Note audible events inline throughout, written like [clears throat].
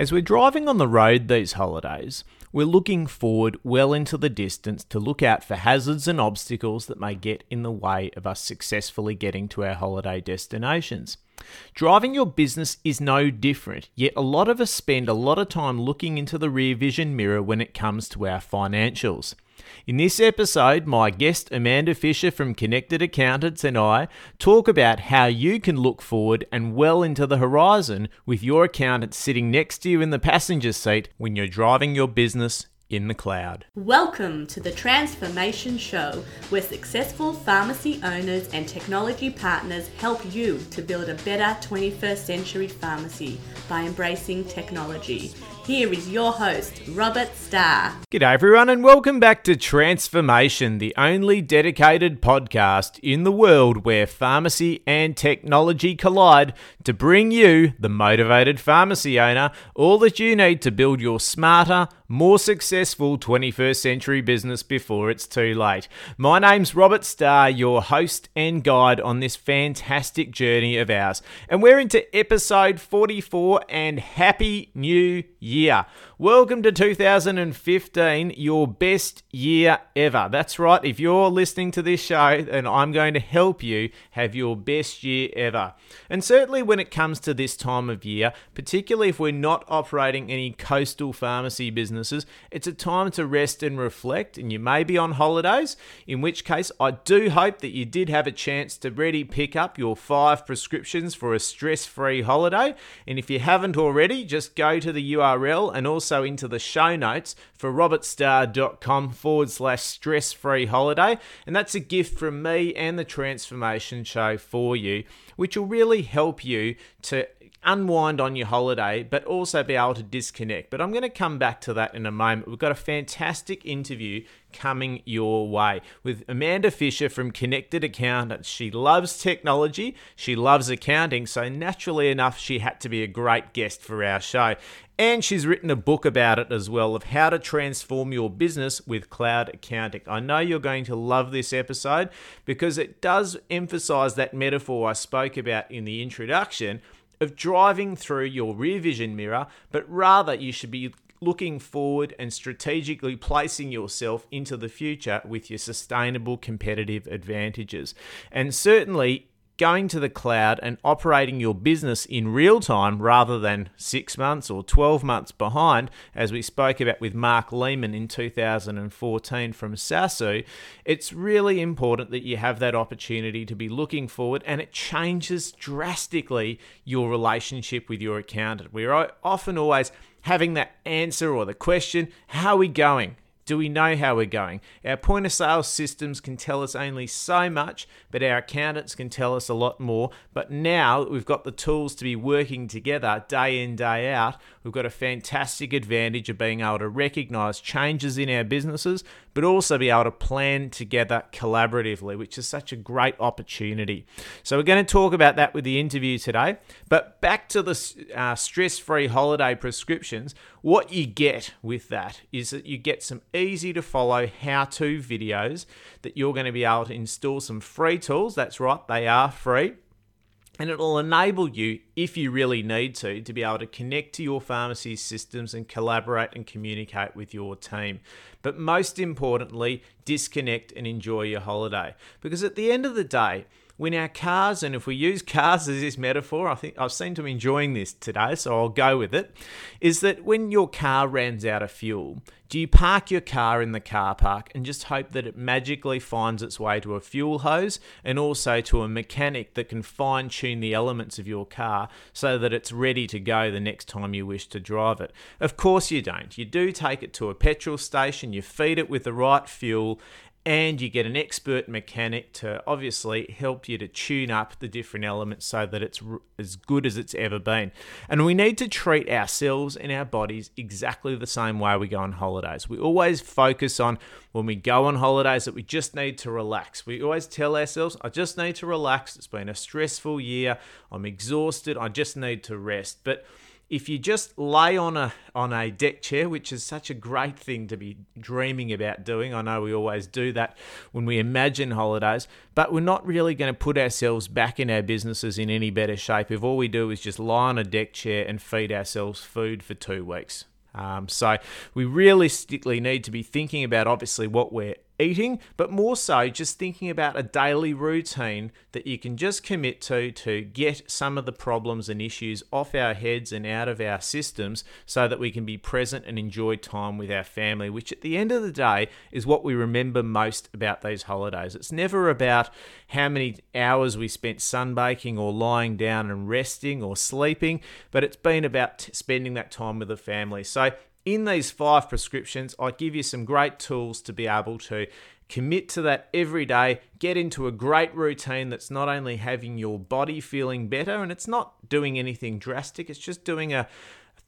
As we're driving on the road these holidays, we're looking forward well into the distance to look out for hazards and obstacles that may get in the way of us successfully getting to our holiday destinations. Driving your business is no different, yet a lot of us spend a lot of time looking into the rear vision mirror when it comes to our financials. In this episode, my guest Amanda Fisher from Connected Accountants and I talk about how you can look forward and well into the horizon with your accountant sitting next to you in the passenger seat when you're driving your business in the cloud. Welcome to the Transformation Show, where successful pharmacy owners and technology partners help you to build a better 21st century pharmacy by embracing technology. Here is your host, Robert Starr. G'day, everyone, and welcome back to Transformation, the only dedicated podcast in the world where pharmacy and technology collide to bring you, the motivated pharmacy owner, all that you need to build your smarter, more successful 21st century business before it's too late. My name's Robert Starr, your host and guide on this fantastic journey of ours. And we're into episode 44 and happy new year. Welcome to 2015, your best year ever. That's right, if you're listening to this show, then I'm going to help you have your best year ever. And certainly when it comes to this time of year, particularly if we're not operating any coastal pharmacy businesses, it's a time to rest and reflect. And you may be on holidays, in which case, I do hope that you did have a chance to ready pick up your five prescriptions for a stress free holiday. And if you haven't already, just go to the URL and also also into the show notes for robertstarr.com forward slash stress free holiday. And that's a gift from me and the Transformation Show for you, which will really help you to unwind on your holiday, but also be able to disconnect. But I'm going to come back to that in a moment. We've got a fantastic interview coming your way with Amanda Fisher from Connected Accountants. She loves technology, she loves accounting, so naturally enough, she had to be a great guest for our show. And she's written a book about it as well of how to transform your business with cloud accounting. I know you're going to love this episode because it does emphasize that metaphor I spoke about in the introduction of driving through your rear vision mirror, but rather you should be looking forward and strategically placing yourself into the future with your sustainable competitive advantages. And certainly, going to the cloud and operating your business in real time rather than six months or 12 months behind, as we spoke about with Marc Lehmann in 2014 from Saasu, it's really important that you have that opportunity to be looking forward and it changes drastically your relationship with your accountant. We're often always having that answer or the question, How are we going? Do we know how we're going? Our point of sale systems can tell us only so much, but our accountants can tell us a lot more. But now that we've got the tools to be working together day in, day out, we've got a fantastic advantage of being able to recognize changes in our businesses, but also be able to plan together collaboratively, which is such a great opportunity. So, we're going to talk about that with the interview today. But back to the uh, stress free holiday prescriptions, what you get with that is that you get some easy to follow how to videos that you're going to be able to install some free tools. That's right, they are free and it'll enable you, if you really need to, to be able to connect to your pharmacy systems and collaborate and communicate with your team. But most importantly, disconnect and enjoy your holiday. Because at the end of the day, when our cars, and if we use cars as this metaphor, I think I've seen be enjoying this today, so I'll go with it, is that when your car runs out of fuel, do you park your car in the car park and just hope that it magically finds its way to a fuel hose and also to a mechanic that can fine tune the elements of your car so that it's ready to go the next time you wish to drive it? Of course, you don't. You do take it to a petrol station, you feed it with the right fuel, and you get an expert mechanic to obviously help you to tune up the different elements so that it's as good as it's ever been. And we need to treat ourselves and our bodies exactly the same way we go on holidays. We always focus on when we go on holidays that we just need to relax. We always tell ourselves, I just need to relax. It's been a stressful year. I'm exhausted. I just need to rest. But if you just lay on a on a deck chair, which is such a great thing to be dreaming about doing. I know we always do that when we imagine holidays, but we're not really going to put ourselves back in our businesses in any better shape if all we do is just lie on a deck chair and feed ourselves food for two weeks. Um, so we realistically need to be thinking about obviously what we're eating, but more so just thinking about a daily routine that you can just commit to to get some of the problems and issues off our heads and out of our systems so that we can be present and enjoy time with our family, which at the end of the day is what we remember most about those holidays. It's never about how many hours we spent sunbaking or lying down and resting or sleeping, but it's been about spending that time with the family. So in these five prescriptions, I give you some great tools to be able to commit to that every day, get into a great routine that's not only having your body feeling better and it's not doing anything drastic, it's just doing a,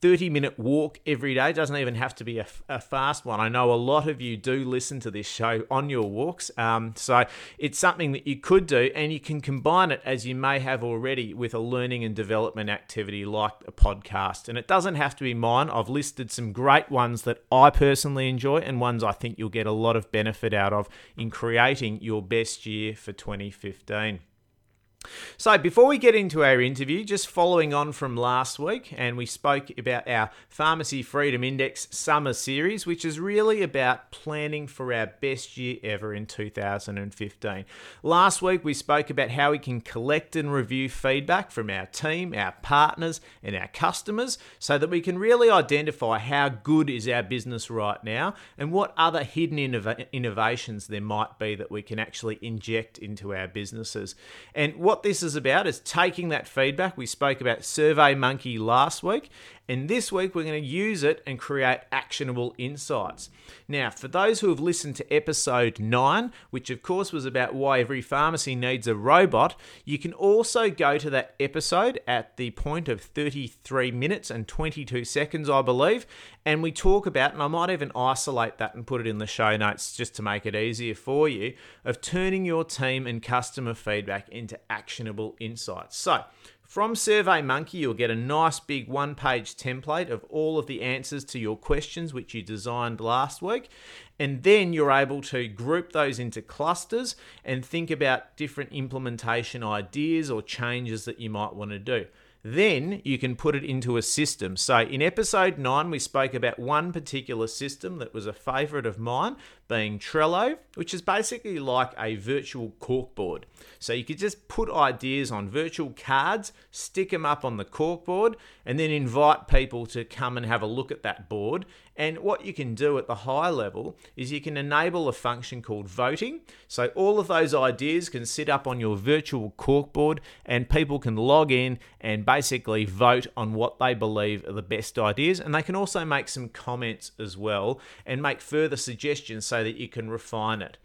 30 minute walk every day. It doesn't even have to be a, a, fast one. I know a lot of you do listen to this show on your walks. Um, so it's something that you could do, and you can combine it as you may have already with a learning and development activity like a podcast. And it doesn't have to be mine. I've listed some great ones that I personally enjoy and ones I think you'll get a lot of benefit out of in creating your best year for 2015. So, before we get into our interview, just following on from last week, and we spoke about our Pharmacy Freedom Index Summer Series, which is really about planning for our best year ever in 2015. Last week, we spoke about how we can collect and review feedback from our team, our partners, and our customers so that we can really identify how good is our business right now and what other hidden innov- innovations there might be that we can actually inject into our businesses. And what what this is about is taking that feedback. We spoke about SurveyMonkey last week and this week, we're going to use it and create actionable insights. Now, for those who have listened to episode 9, which of course was about why every pharmacy needs a robot, you can also go to that episode at the point of 33 minutes and 22 seconds, I believe. And we talk about, and I might even isolate that and put it in the show notes just to make it easier for you, of turning your team and customer feedback into actionable insights. So, from SurveyMonkey, you'll get a nice big one page template of all of the answers to your questions, which you designed last week. And then you're able to group those into clusters and think about different implementation ideas or changes that you might want to do. Then you can put it into a system. So in episode 9, we spoke about one particular system that was a favorite of mine, being Trello, which is basically like a virtual corkboard. So you could just put ideas on virtual cards, stick them up on the corkboard, and then invite people to come and have a look at that board. And what you can do at the high level is you can enable a function called voting. So all of those ideas can sit up on your virtual corkboard, and people can log in and basically vote on what they believe are the best ideas. And they can also make some comments as well and make further suggestions so that you can refine it.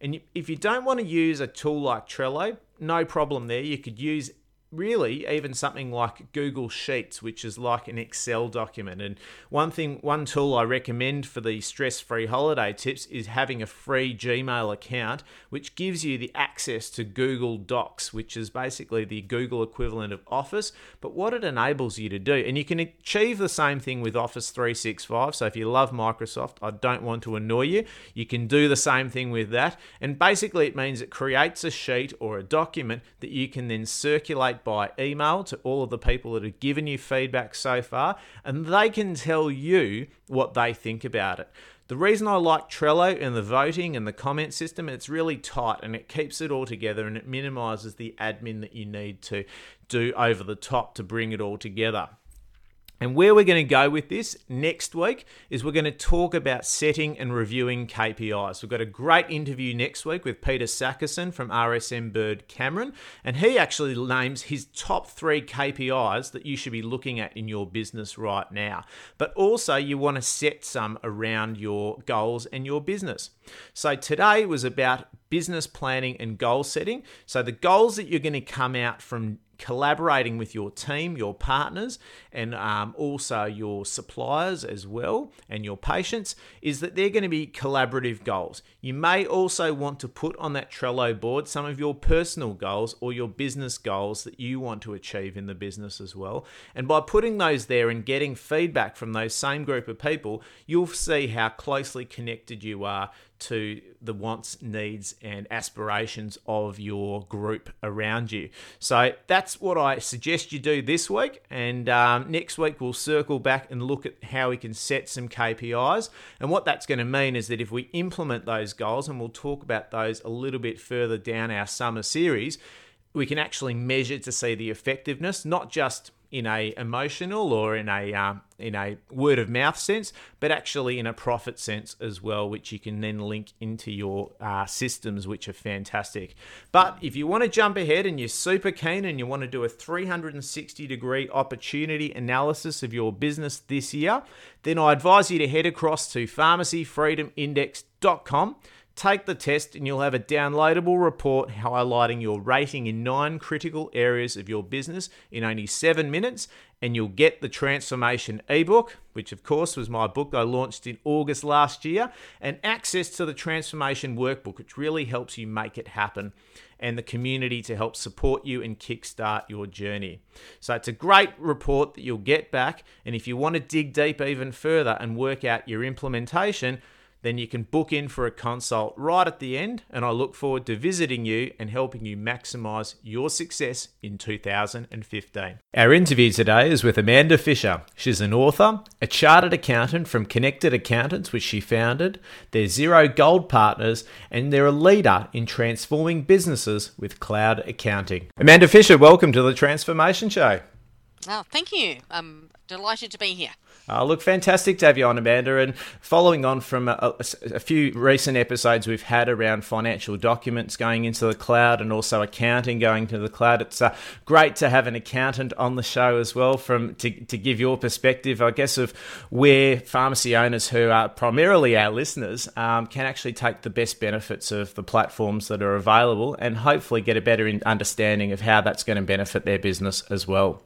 And if you don't want to use a tool like Trello, no problem there. You could use really even something like Google Sheets, which is like an Excel document. And one thing, one tool I recommend for the stress free holiday tips is having a free Gmail account, which gives you the access to Google Docs, which is basically the Google equivalent of Office. But what it enables you to do, and you can achieve the same thing with Office 365. So if you love Microsoft, I don't want to annoy you, you can do the same thing with that. And basically, it means it creates a sheet or a document that you can then circulate by email to all of the people that have given you feedback so far, and they can tell you what they think about it. The reason I like Trello and the voting and the comment system, it's really tight and it keeps it all together and it minimizes the admin that you need to do over the top to bring it all together. And where we're going to go with this next week is we're going to talk about setting and reviewing KPIs. We've got a great interview next week with Peter Sackerson from RSM Bird Cameron, and he actually names his top three KPIs that you should be looking at in your business right now. But also, you want to set some around your goals and your business. So today was about business planning and goal setting. So the goals that you're going to come out from collaborating with your team, your partners, and um, also your suppliers as well, and your patients, is that they're going to be collaborative goals. You may also want to put on that Trello board some of your personal goals or your business goals that you want to achieve in the business as well. And by putting those there and getting feedback from those same group of people, you'll see how closely connected you are to the wants, needs, and aspirations of your group around you. So that's what I suggest you do this week. And um, next week, we'll circle back and look at how we can set some KPIs. And what that's going to mean is that if we implement those goals, and we'll talk about those a little bit further down our summer series, we can actually measure to see the effectiveness, not just in a emotional or in a um, in a word of mouth sense, but actually in a profit sense as well, which you can then link into your uh, systems, which are fantastic. But if you want to jump ahead and you're super keen and you want to do a 360 degree opportunity analysis of your business this year, then I advise you to head across to pharmacyfreedomindex.com Take the test and you'll have a downloadable report highlighting your rating in nine critical areas of your business in only seven minutes. And you'll get the transformation ebook, which of course was my book I launched in August last year, and access to the transformation workbook, which really helps you make it happen, and the community to help support you and kickstart your journey. So it's a great report that you'll get back. And if you want to dig deep even further and work out your implementation, then you can book in for a consult right at the end. And I look forward to visiting you and helping you maximize your success in 2015. Our interview today is with Amanda Fisher. She's an author, a chartered accountant from Connected Accountants, which she founded. They're Xero Gold partners, and they're a leader in transforming businesses with cloud accounting. Amanda Fisher, welcome to the Transformation Show. Oh, thank you. I'm delighted to be here. Uh, look, fantastic to have you on, Amanda. And following on from a, a, a, few recent episodes we've had around financial documents going into the cloud and also accounting going to the cloud, it's uh, great to have an accountant on the show as well from to, to give your perspective, I guess, of where pharmacy owners who are primarily our listeners um, can actually take the best benefits of the platforms that are available and hopefully get a better understanding of how that's going to benefit their business as well.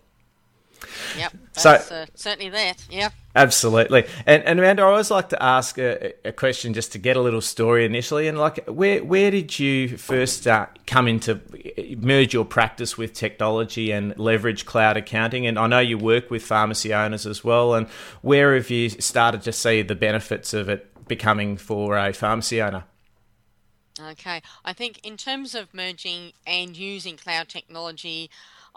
Yep. so uh, certainly that. Yeah. Absolutely. And, and Amanda, I always like to ask a, a, question just to get a little story initially. And like, where where did you first start come into merge your practice with technology and leverage cloud accounting? And I know you work with pharmacy owners as well. And where have you started to see the benefits of it becoming for a pharmacy owner? Okay, I think in terms of merging and using cloud technology.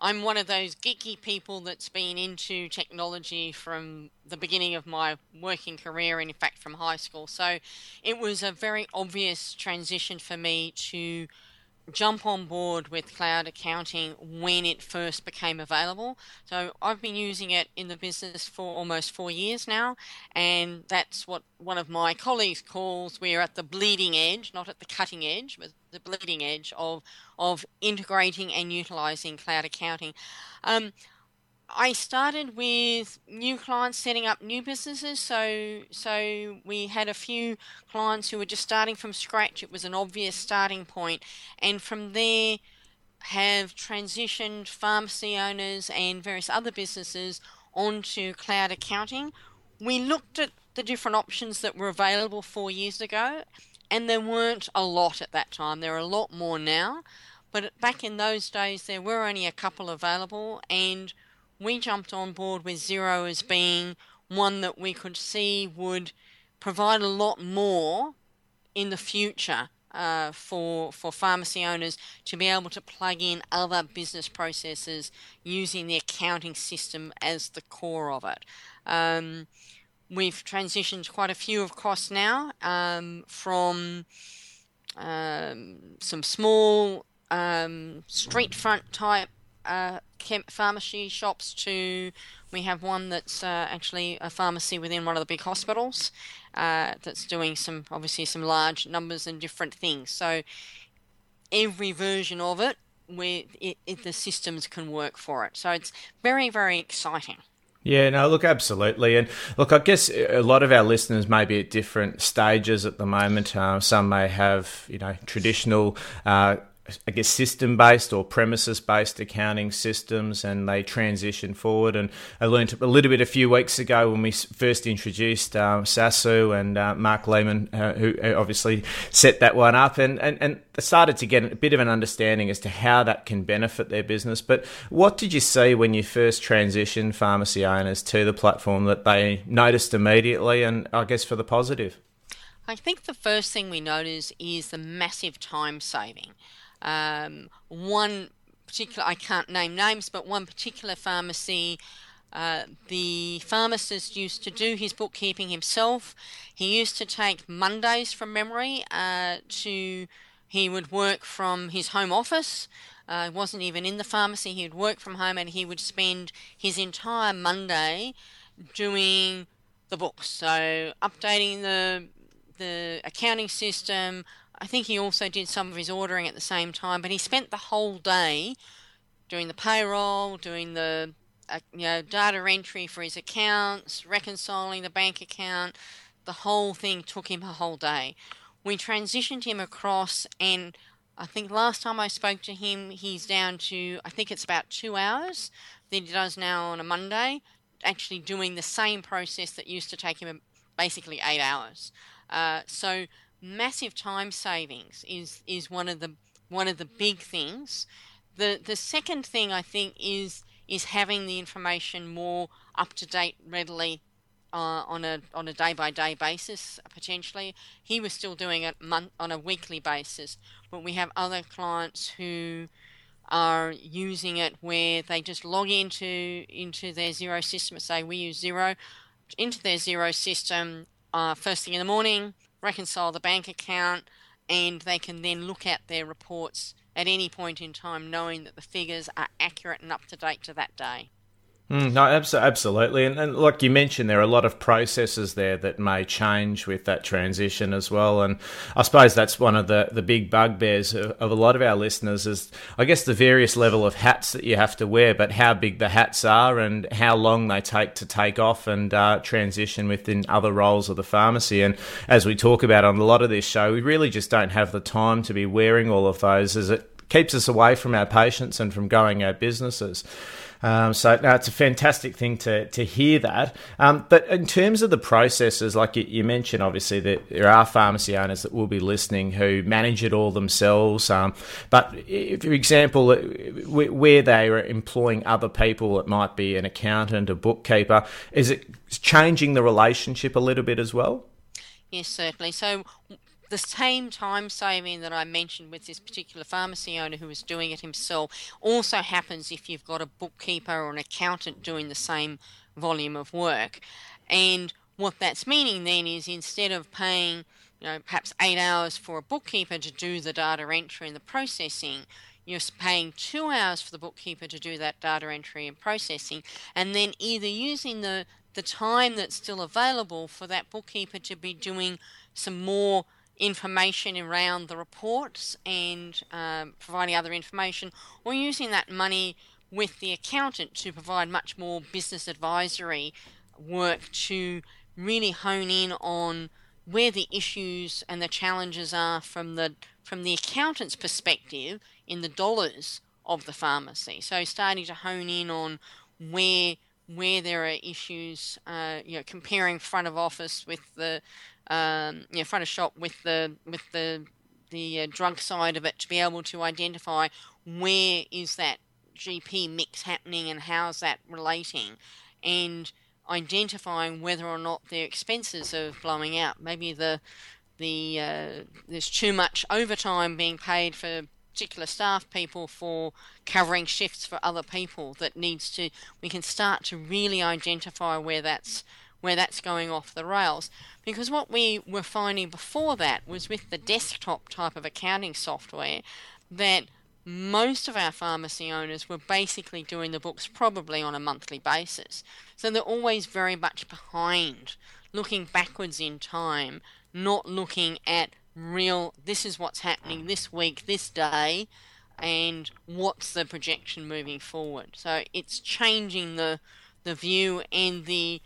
I'm one of those geeky people that's been into technology from the beginning of my working career, and in fact from high school. So it was a very obvious transition for me to jump on board with cloud accounting when it first became available. So I've been using it in the business for almost four years now, and that's what one of my colleagues calls we're at the bleeding edge, not at the cutting edge, but the bleeding edge of of integrating and utilizing cloud accounting. Um, I started with new clients setting up new businesses. So, so we had a few clients who were just starting from scratch. It was an obvious starting point, and from there, have transitioned pharmacy owners and various other businesses onto cloud accounting. We looked at the different options that were available four years ago, and there weren't a lot at that time. There are a lot more now, but back in those days, there were only a couple available, and we jumped on board with Xero as being one that we could see would provide a lot more in the future uh, for for pharmacy owners to be able to plug in other business processes using the accounting system as the core of it. Um, we've transitioned quite a few across now um, from um, some small um, street front type uh, pharmacy shops to we have one that's uh, actually a pharmacy within one of the big hospitals uh, that's doing some obviously some large numbers and different things. So every version of it, where the systems can work for it. So it's very very exciting. Yeah, no, look, absolutely. And look, I guess a lot of our listeners may be at different stages at the moment. Uh, some may have, you know, traditional uh, I guess system based or premises based accounting systems, and they transition forward. And I learned a little bit a few weeks ago when we first introduced uh, Saasu and uh, Marc Lehmann, uh, who obviously set that one up, and, and and started to get a bit of an understanding as to how that can benefit their business. But what did you see when you first transitioned pharmacy owners to the platform that they noticed immediately, and I guess for the positive? I think the first thing we notice is the massive time saving. Um, one particular, I can't name names, but one particular pharmacy, uh, the pharmacist used to do his bookkeeping himself. He used to take Mondays from memory uh, to, he would work from his home office. Uh, wasn't even in the pharmacy. He would work from home and he would spend his entire Monday doing the books. So updating the the accounting system, I think he also did some of his ordering at the same time, but he spent the whole day doing the payroll, doing the uh, you know data entry for his accounts, reconciling the bank account. The whole thing took him a whole day. We transitioned him across, and I think last time I spoke to him, he's down to I think it's about two hours that he does now on a Monday, actually doing the same process that used to take him basically eight hours. Uh, so massive time savings is is one of the one of the big things. The the second thing I think is is having the information more up to date readily uh, on a on a day by day basis potentially. He was still doing it month on a weekly basis, but we have other clients who are using it where they just log into into their Xero system. Say we use Xero into their Xero system uh, first thing in the morning reconcile the bank account, and they can then look at their reports at any point in time knowing that the figures are accurate and up to date to that day. Mm, no, absolutely. And, and, like you mentioned, there are a lot of processes there that may change with that transition as well. And I suppose that's one of the, the big bugbears of, of, a lot of our listeners is, I guess, the various level of hats that you have to wear, but how big the hats are and how long they take to take off and uh, transition within other roles of the pharmacy. And as we talk about on a lot of this show, we really just don't have the time to be wearing all of those as it keeps us away from our patients and from going our businesses. Um, so no, it's a fantastic thing to to hear that. Um, but in terms of the processes, like you, you, mentioned, obviously that there are pharmacy owners that will be listening who manage it all themselves. Um, but for example, where they are employing other people, it might be an accountant, a bookkeeper. Is it changing the relationship a little bit as well? Yes, certainly. So the same time saving that I mentioned with this particular pharmacy owner who was doing it himself also happens if you've got a bookkeeper or an accountant doing the same volume of work. And what that's meaning then is instead of paying, you know, perhaps eight hours for a bookkeeper to do the data entry and the processing, you're paying two hours for the bookkeeper to do that data entry and processing, and then either using the the time that's still available for that bookkeeper to be doing some more information around the reports and um, providing other information, or using that money with the accountant to provide much more business advisory work to really hone in on where the issues and the challenges are from the from the accountant's perspective in the dollars of the pharmacy. So starting to hone in on where where there are issues, uh, you know, comparing front of office with the um, you know, front of shop with the with the the uh, drug side of it to be able to identify where is that GP mix happening and how's that relating, and identifying whether or not their expenses are blowing out. Maybe the the uh, there's too much overtime being paid for particular staff people for covering shifts for other people that needs to we can start to really identify where that's where that's going off the rails. Because what we were finding before that was with the desktop type of accounting software that most of our pharmacy owners were basically doing the books probably on a monthly basis. So they're always very much behind, looking backwards in time, not looking at real, this is what's happening this week, this day, and what's the projection moving forward. So it's changing the the view and the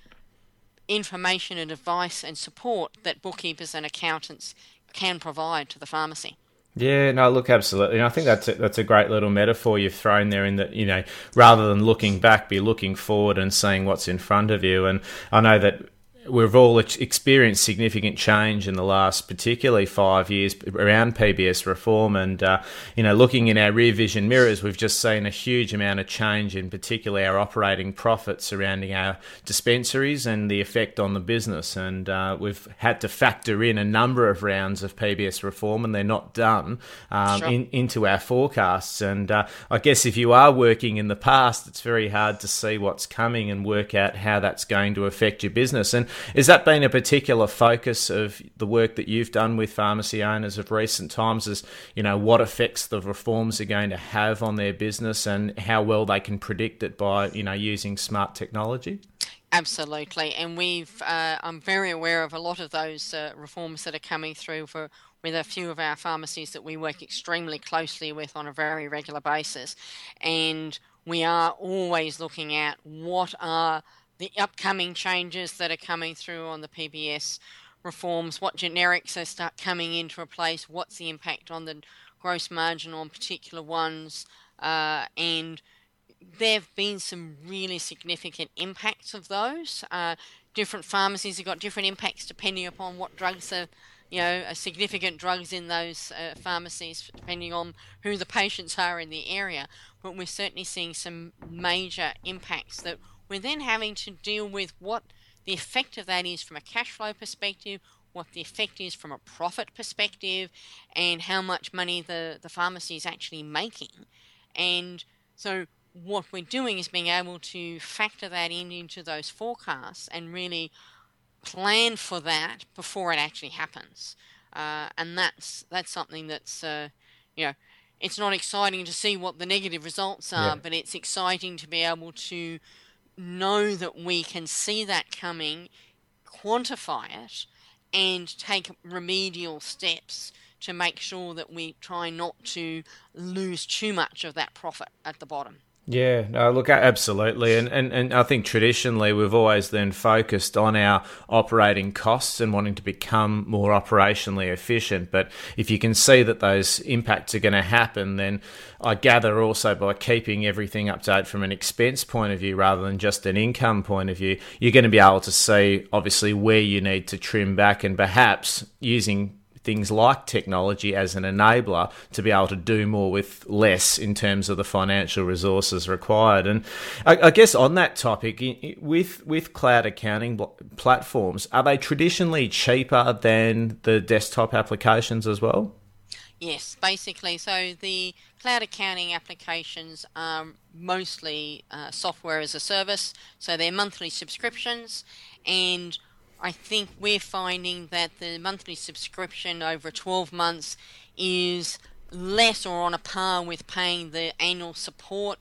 information and advice and support that bookkeepers and accountants can provide to the pharmacy. Yeah, no, look, absolutely. And I think that's a, that's a great little metaphor you've thrown there. In that, you know, rather than looking back, be looking forward and seeing what's in front of you. And I know that we've all experienced significant change in the last, particularly five years around PBS reform. And, uh, you know, looking in our rear vision mirrors, we've just seen a huge amount of change, in particular our operating profits surrounding our dispensaries and the effect on the business. And uh, we've had to factor in a number of rounds of PBS reform, and they're not done um, sure. in, into our forecasts. And uh, I guess if you are working in the past, it's very hard to see what's coming and work out how that's going to affect your business. And has that been a particular focus of the work that you've done with pharmacy owners of recent times? Is you know what effects the reforms are going to have on their business and how well they can predict it by you know using smart technology? Absolutely, and we've uh, I'm very aware of a lot of those uh, reforms that are coming through for with a few of our pharmacies that we work extremely closely with on a very regular basis, and we are always looking at what are the upcoming changes that are coming through on the PBS reforms, what generics are start coming into a place, what's the impact on the gross margin on particular ones, uh, and there have been some really significant impacts of those. Uh, different pharmacies have got different impacts depending upon what drugs are, you know, significant drugs in those uh, pharmacies, depending on who the patients are in the area. But we're certainly seeing some major impacts that we're then having to deal with what the effect of that is from a cash flow perspective, what the effect is from a profit perspective, and how much money the, the pharmacy is actually making. And so, what we're doing is being able to factor that in into those forecasts and really plan for that before it actually happens. Uh, and that's that's something that's uh, you know it's not exciting to see what the negative results are, yeah. but it's exciting to be able to know that we can see that coming, quantify it, and take remedial steps to make sure that we try not to lose too much of that profit at the bottom. Yeah, no, look, absolutely. And, and, and I think traditionally we've always then focused on our operating costs and wanting to become more operationally efficient. But if you can see that those impacts are going to happen, then I gather also by keeping everything up to date from an expense point of view rather than just an income point of view, you're going to be able to see obviously where you need to trim back and perhaps using things like technology as an enabler to be able to do more with less in terms of the financial resources required. And I, I guess on that topic, with with cloud accounting platforms, are they traditionally cheaper than the desktop applications as well? Yes, basically. So the cloud accounting applications are mostly uh, software as a service. So they're monthly subscriptions, and I think we're finding that the monthly subscription over 12 months is less or on a par with paying the annual support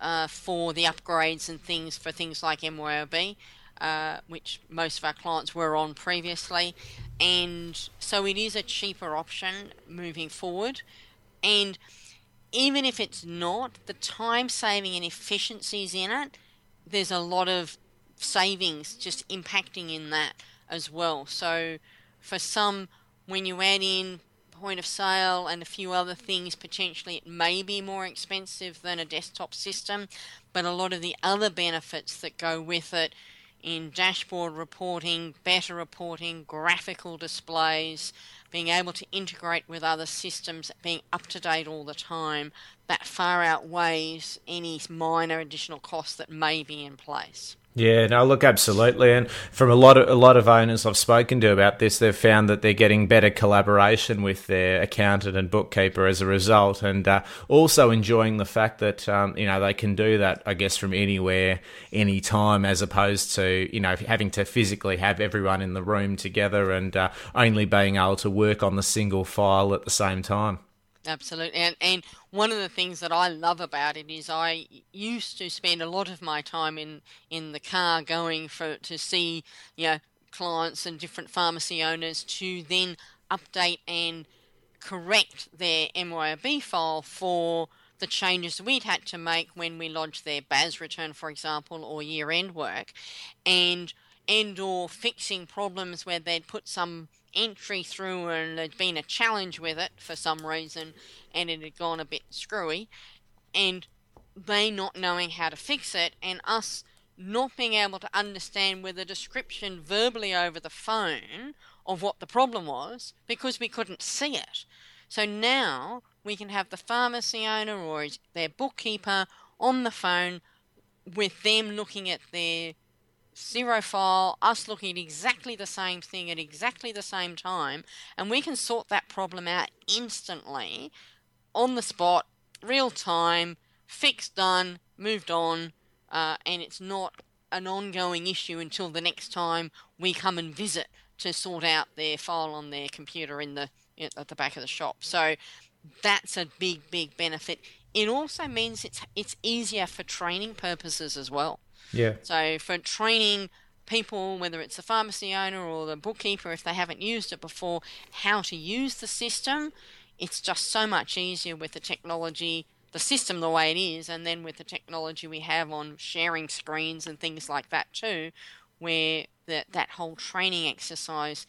uh, for the upgrades and things for things like MYOB, uh, which most of our clients were on previously. And so it is a cheaper option moving forward. And even if it's not, the time saving and efficiencies in it, there's a lot of savings just impacting in that as well. So for some, when you add in point of sale and a few other things, potentially it may be more expensive than a desktop system, but a lot of the other benefits that go with it in dashboard reporting, better reporting, graphical displays, being able to integrate with other systems, being up to date all the time, that far outweighs any minor additional costs that may be in place. Yeah, no, look, absolutely, and from a lot of a lot of owners I've spoken to about this, they've found that they're getting better collaboration with their accountant and bookkeeper as a result, and uh, also enjoying the fact that um, you know they can do that, I guess, from anywhere, anytime, as opposed to you know having to physically have everyone in the room together and uh, only being able to work on the single file at the same time. Absolutely. And, and one of the things that I love about it is I used to spend a lot of my time in, in the car going for to see, you know, clients and different pharmacy owners to then update and correct their MYOB file for the changes we'd had to make when we lodged their BAS return, for example, or year end work, and and or fixing problems where they'd put some entry through and there'd been a challenge with it for some reason and it had gone a bit screwy and they not knowing how to fix it and us not being able to understand with a description verbally over the phone of what the problem was because we couldn't see it. So now we can have the pharmacy owner or their bookkeeper on the phone with them looking at their Xero file, us looking at exactly the same thing at exactly the same time, and we can sort that problem out instantly, on the spot, real time, fixed, done, moved on, uh, and it's not an ongoing issue until the next time we come and visit to sort out their file on their computer in the at the back of the shop. So that's a big, big benefit. It also means it's it's easier for training purposes as well. Yeah. So for training people, whether it's the pharmacy owner or the bookkeeper, if they haven't used it before, how to use the system, it's just so much easier with the technology, the system the way it is, and then with the technology we have on sharing screens and things like that too, where that that whole training exercise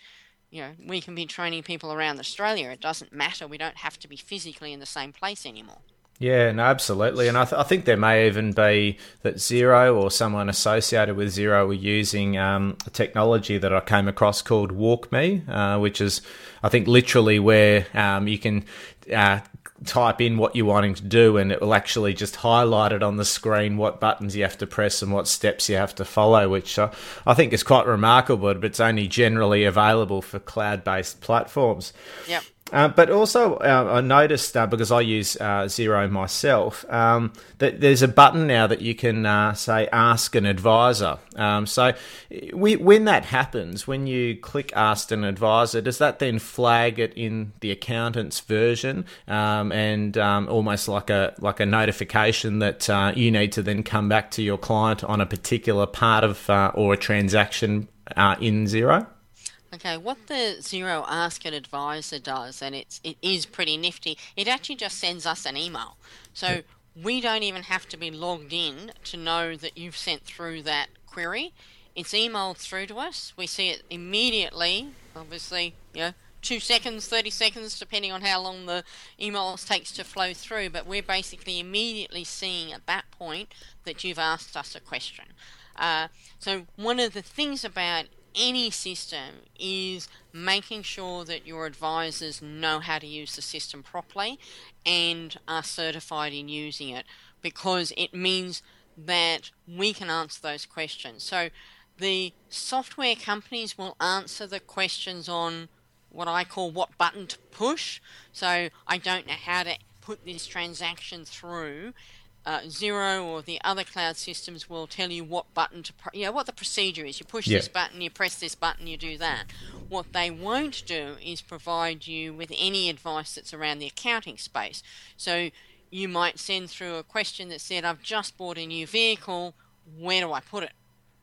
you know, we can be training people around Australia. It doesn't matter. We don't have to be physically in the same place anymore. Yeah, no, absolutely. And I, th- I think there may even be that Xero or someone associated with Xero were using um, a technology that I came across called WalkMe, uh, which is, I think, literally where um, you can uh, type in what you're wanting to do and it will actually just highlight it on the screen what buttons you have to press and what steps you have to follow, which uh, I think is quite remarkable, but it's only generally available for cloud based platforms. Yep. Uh, but also, uh, I noticed uh, because I use uh, Xero myself um, that there's a button now that you can uh, say "Ask an Advisor." Um, so, we, when that happens, when you click "Ask an Advisor," does that then flag it in the accountant's version um, and um, almost like a like a notification that uh, you need to then come back to your client on a particular part of or a transaction in Xero? Okay, what the Xero Ask an Advisor does, and it's it is pretty nifty. It actually just sends us an email, so we don't even have to be logged in to know that you've sent through that query. It's emailed through to us. We see it immediately. Obviously, you know, two seconds, thirty seconds, depending on how long the email takes to flow through. But we're basically immediately seeing at that point that you've asked us a question. Uh, so one of the things about any system is making sure that your advisors know how to use the system properly and are certified in using it because it means that we can answer those questions. So the software companies will answer the questions on what I call what button to push. So I don't know how to put this transaction through uh, Xero or the other cloud systems will tell you what button to, pr- you know, what the procedure is. You push yeah. this button, you press this button, you do that. What they won't do is provide you with any advice that's around the accounting space. So you might send through a question that said, "I've just bought a new vehicle. Where do I put it?"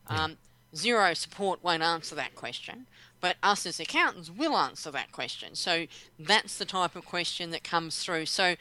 Yeah. Um, Xero support won't answer that question, but us as accountants will answer that question. So that's the type of question that comes through. So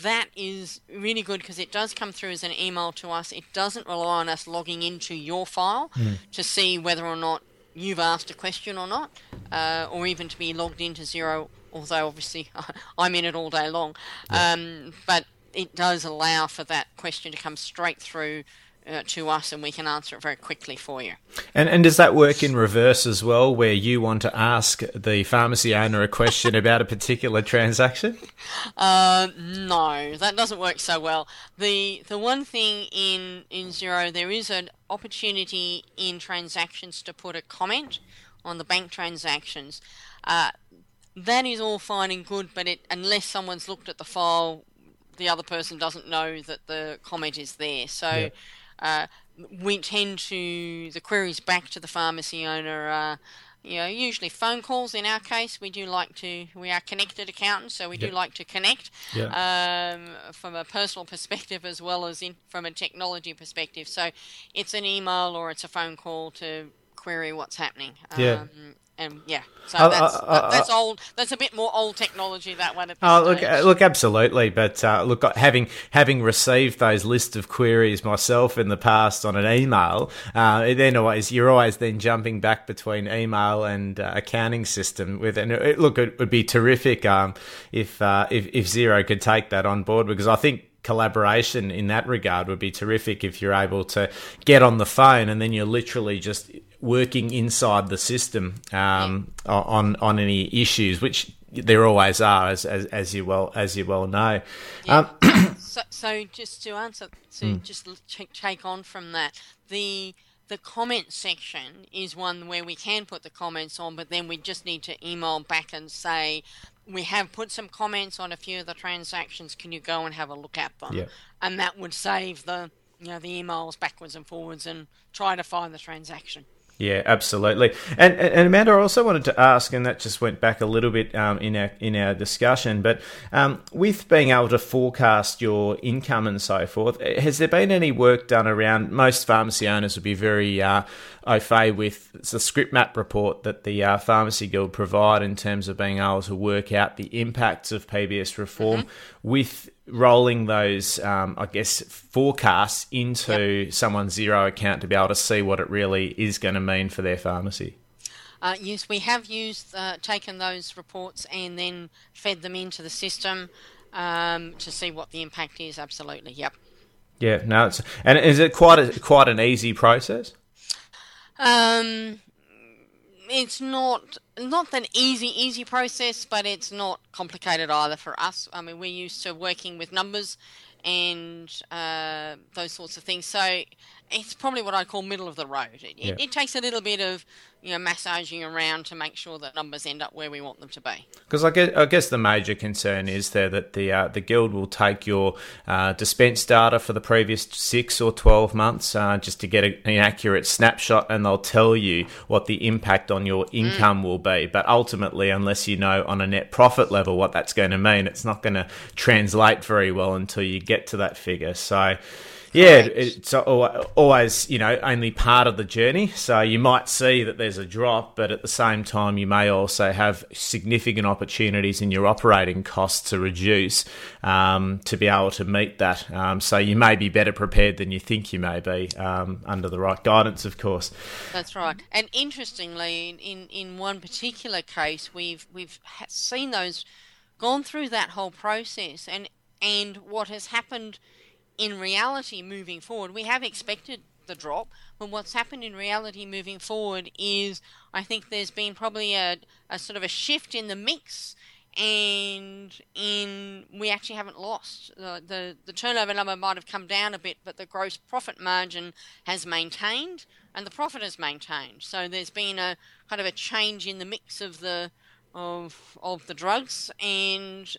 that is really good because it does come through as an email to us. It doesn't rely on us logging into your file mm. to see whether or not you've asked a question or not, uh, or even to be logged into Xero, although obviously [laughs] I'm in it all day long. Yeah. Um, but it does allow for that question to come straight through uh, to us and we can answer it very quickly for you. And, and does that work in reverse as well, where you want to ask the pharmacy owner a question about a particular transaction? [laughs] Uh, no, that doesn't work so well. The the one thing in in Xero, there is an opportunity in transactions to put a comment on the bank transactions. Uh, that is all fine and good, but it unless someone's looked at the file, the other person doesn't know that the comment is there. So. Yeah uh, we tend to the queries back to the pharmacy owner. Uh, you know, usually phone calls. In our case, we do like to. We are connected accountants, so we yep. do like to connect um, from a personal [laughs] perspective as well as in, from a technology perspective. So, it's an email or it's a phone call to query what's happening. Yeah. Um, and yeah, so uh, that's uh, uh, that's old. That's a bit more old technology that one. oh, look, uh, look, absolutely. But uh, look, having having received those list of queries myself in the past on an email, uh, then always you're always then jumping back between email and accounting system with. And it, look, it would be terrific um, if if if Xero could take that on board because I think collaboration in that regard would be terrific if you're able to get on the phone and then you're literally just working inside the system um, on on any issues, which there always are, as as, as you well as you well know. Yeah. Um, [coughs] so, so, just to answer, to mm. just take on from that, the the comment section is one where we can put the comments on, but then we just need to email back and say we have put some comments on a few of the transactions. Can you go and have a look at them? Yeah. And that would save the you know the emails backwards and forwards and try to find the transaction. Yeah, absolutely. And, and Amanda, I also wanted to ask, and that just went back a little bit um, in our in our discussion, but um, with being able to forecast your income and so forth, has there been any work done around? Most pharmacy owners would be very uh, au fait with the script map report that the uh, Pharmacy Guild provide in terms of being able to work out the impacts of PBS reform mm-hmm. with rolling those, um, I guess, forecasts into yep. someone's Xero account to be able to see what it really is going to mean for their pharmacy. Uh, yes, we have used uh, taken those reports and then fed them into the system um, to see what the impact is. Absolutely, yep. Yeah, no, it's, and is it quite a, quite an easy process? Um, it's not not an easy easy process, but it's not complicated either for us. I mean, we're used to working with numbers and uh, those sorts of things. So it's probably what I call middle of the road. It, yeah. it, takes a little bit of you know massaging around to make sure that numbers end up where we want them to be. Because I guess, I guess the major concern is there that the uh, the guild will take your uh, dispense data for the previous six or twelve months uh, just to get a, an accurate snapshot, and they'll tell you what the impact on your mm. income mm. will be. But ultimately, unless you know on a net profit level what that's going to mean, it's not going to translate very well until you get to that figure. So. Yeah, it's always you know only part of the journey. So you might see that there's a drop, but at the same time, you may also have significant opportunities in your operating costs to reduce um, to be able to meet that. Um, so you may be better prepared than you think you may be um, under the right guidance, of course. That's right. And interestingly, in in one particular case, we've we've seen those gone through that whole process, and and what has happened in reality moving forward, we have expected the drop, but what's happened in reality moving forward is I think there's been probably a, a sort of a shift in the mix and in we actually haven't lost. The, the the turnover number might have come down a bit but the gross profit margin has maintained and the profit has maintained. So there's been a kind of a change in the mix of the of of the drugs and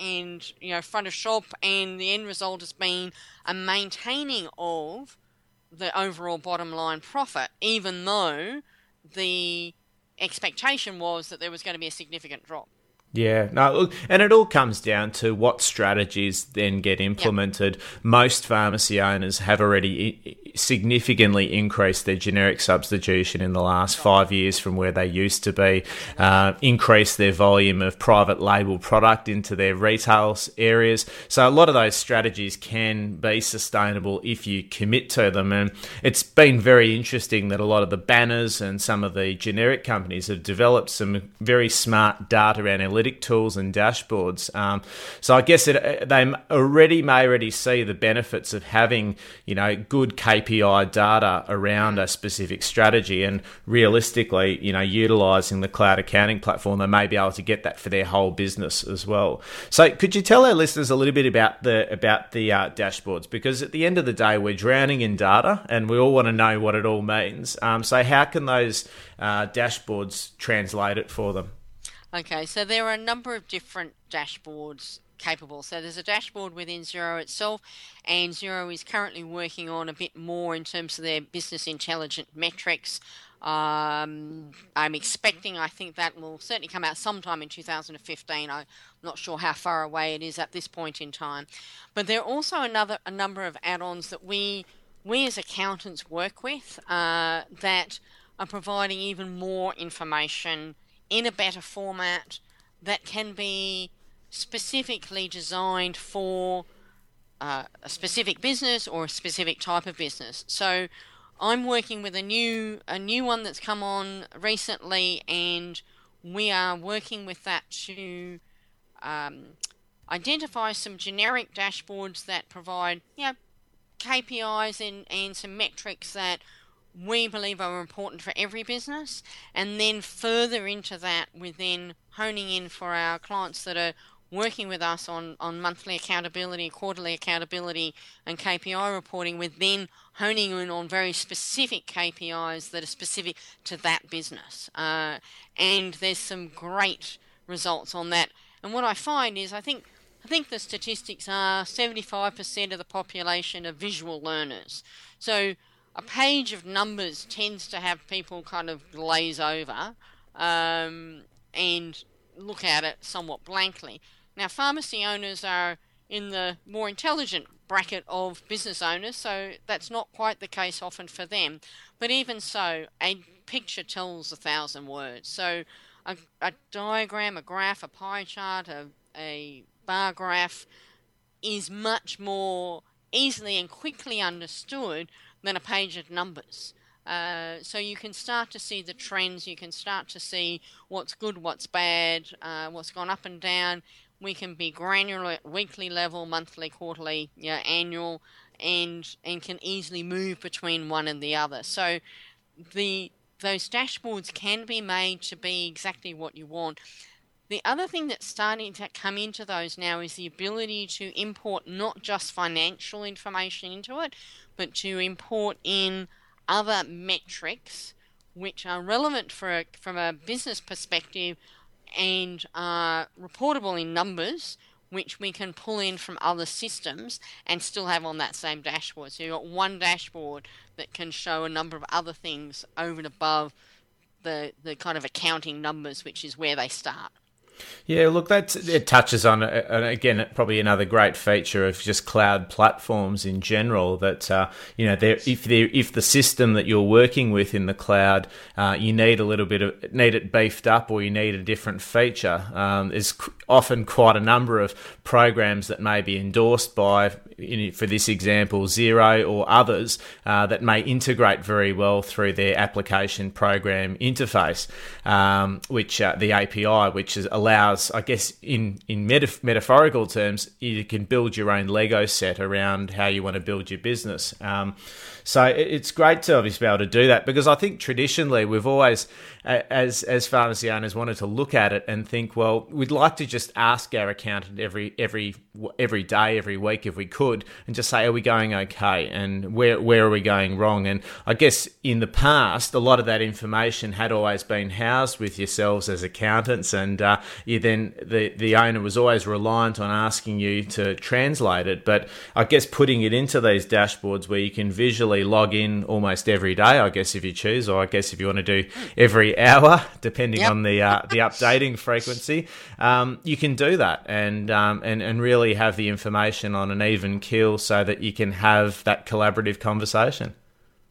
and you know front of shop, and the end result has been a maintaining of the overall bottom line profit, even though the expectation was that there was going to be a significant drop. Yeah, no, and it all comes down to what strategies then get implemented. Yep. Most pharmacy owners have already significantly increased their generic substitution in the last five years from where they used to be, uh, increased their volume of private label product into their retail areas. So a lot of those strategies can be sustainable if you commit to them. And it's been very interesting that a lot of the banners and some of the generic companies have developed some very smart data analytic tools and dashboards. Um, so I guess it, they already may already see the benefits of having you know good KPI data around a specific strategy. And realistically, you know, utilizing the cloud accounting platform, they may be able to get that for their whole business as well. So, could you tell our listeners a little bit about the about the uh, dashboards? Because at the end of the day, we're drowning in data, and we all want to know what it all means. Um, so, how can those uh, dashboards translate it for them? Okay, so there are a number of different dashboards capable. So there's a dashboard within Xero itself, and Xero is currently working on a bit more in terms of their business intelligent metrics. Um, I'm expecting, I think that will certainly come out sometime in 2015. I'm not sure how far away it is at this point in time. But there are also another a number of add-ons that we we as accountants work with uh, that are providing even more information in a better format that can be specifically designed for uh, a specific business or a specific type of business. So I'm working with a new a new one that's come on recently, and we are working with that to um, identify some generic dashboards that provide you know, KPIs and, and some metrics that we believe are important for every business. And then further into that, we're then honing in for our clients that are working with us on, on monthly accountability, quarterly accountability, and KPI reporting, we're then honing in on very specific KPIs that are specific to that business. Uh, and there's some great results on that. And what I find is, I think I think the statistics are 75% of the population are visual learners. So a page of numbers tends to have people kind of glaze over um, and look at it somewhat blankly. Now, pharmacy owners are in the more intelligent bracket of business owners, so that's not quite the case often for them. But even so, a picture tells a thousand words. So, a, a diagram, a graph, a pie chart, a, a bar graph is much more easily and quickly understood than a page of numbers. Uh, so you can start to see the trends, you can start to see what's good, what's bad, uh, what's gone up and down. We can be granular at weekly level, monthly, quarterly, know, annual, and and can easily move between one and the other. So the those dashboards can be made to be exactly what you want. The other thing that's starting to come into those now is the ability to import not just financial information into it, but to import in other metrics which are relevant for a, from a business perspective and are reportable in numbers, which we can pull in from other systems and still have on that same dashboard. So you've got one dashboard that can show a number of other things over and above the, the kind of accounting numbers, which is where they start. Yeah, look, that it touches on again probably another great feature of just cloud platforms in general. That uh, you know, if if the system that you're working with in the cloud, uh, you need a little bit of need it beefed up, or you need a different feature. Um, there's often quite a number of programs that may be endorsed by for this example, Xero or others uh, that may integrate very well through their application program interface, um, which uh, the API, which is, allows, I guess, in in metaf- metaphorical terms, you can build your own Lego set around how you want to build your business. Um, so it's great to obviously be able to do that because I think traditionally we've always, as as pharmacy owners, wanted to look at it and think, well, we'd like to just ask our accountant every every every day, every week if we could, and just say, are we going okay, and where where are we going wrong? And I guess in the past, a lot of that information had always been housed with yourselves as accountants, and uh, you then the the owner was always reliant on asking you to translate it. But I guess putting it into these dashboards where you can visually log in almost every day, I guess, if you choose, or I guess if you want to do every hour, depending yep. on the uh, the updating frequency, um, you can do that and um, and and really have the information on an even keel, so that you can have that collaborative conversation.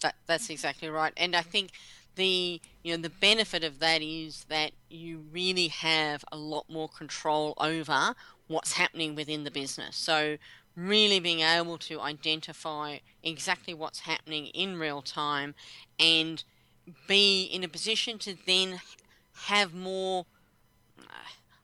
That, that's exactly right, and I think the you know the benefit of that is that you really have a lot more control over what's happening within the business. So really being able to identify exactly what's happening in real time and be in a position to then have more uh,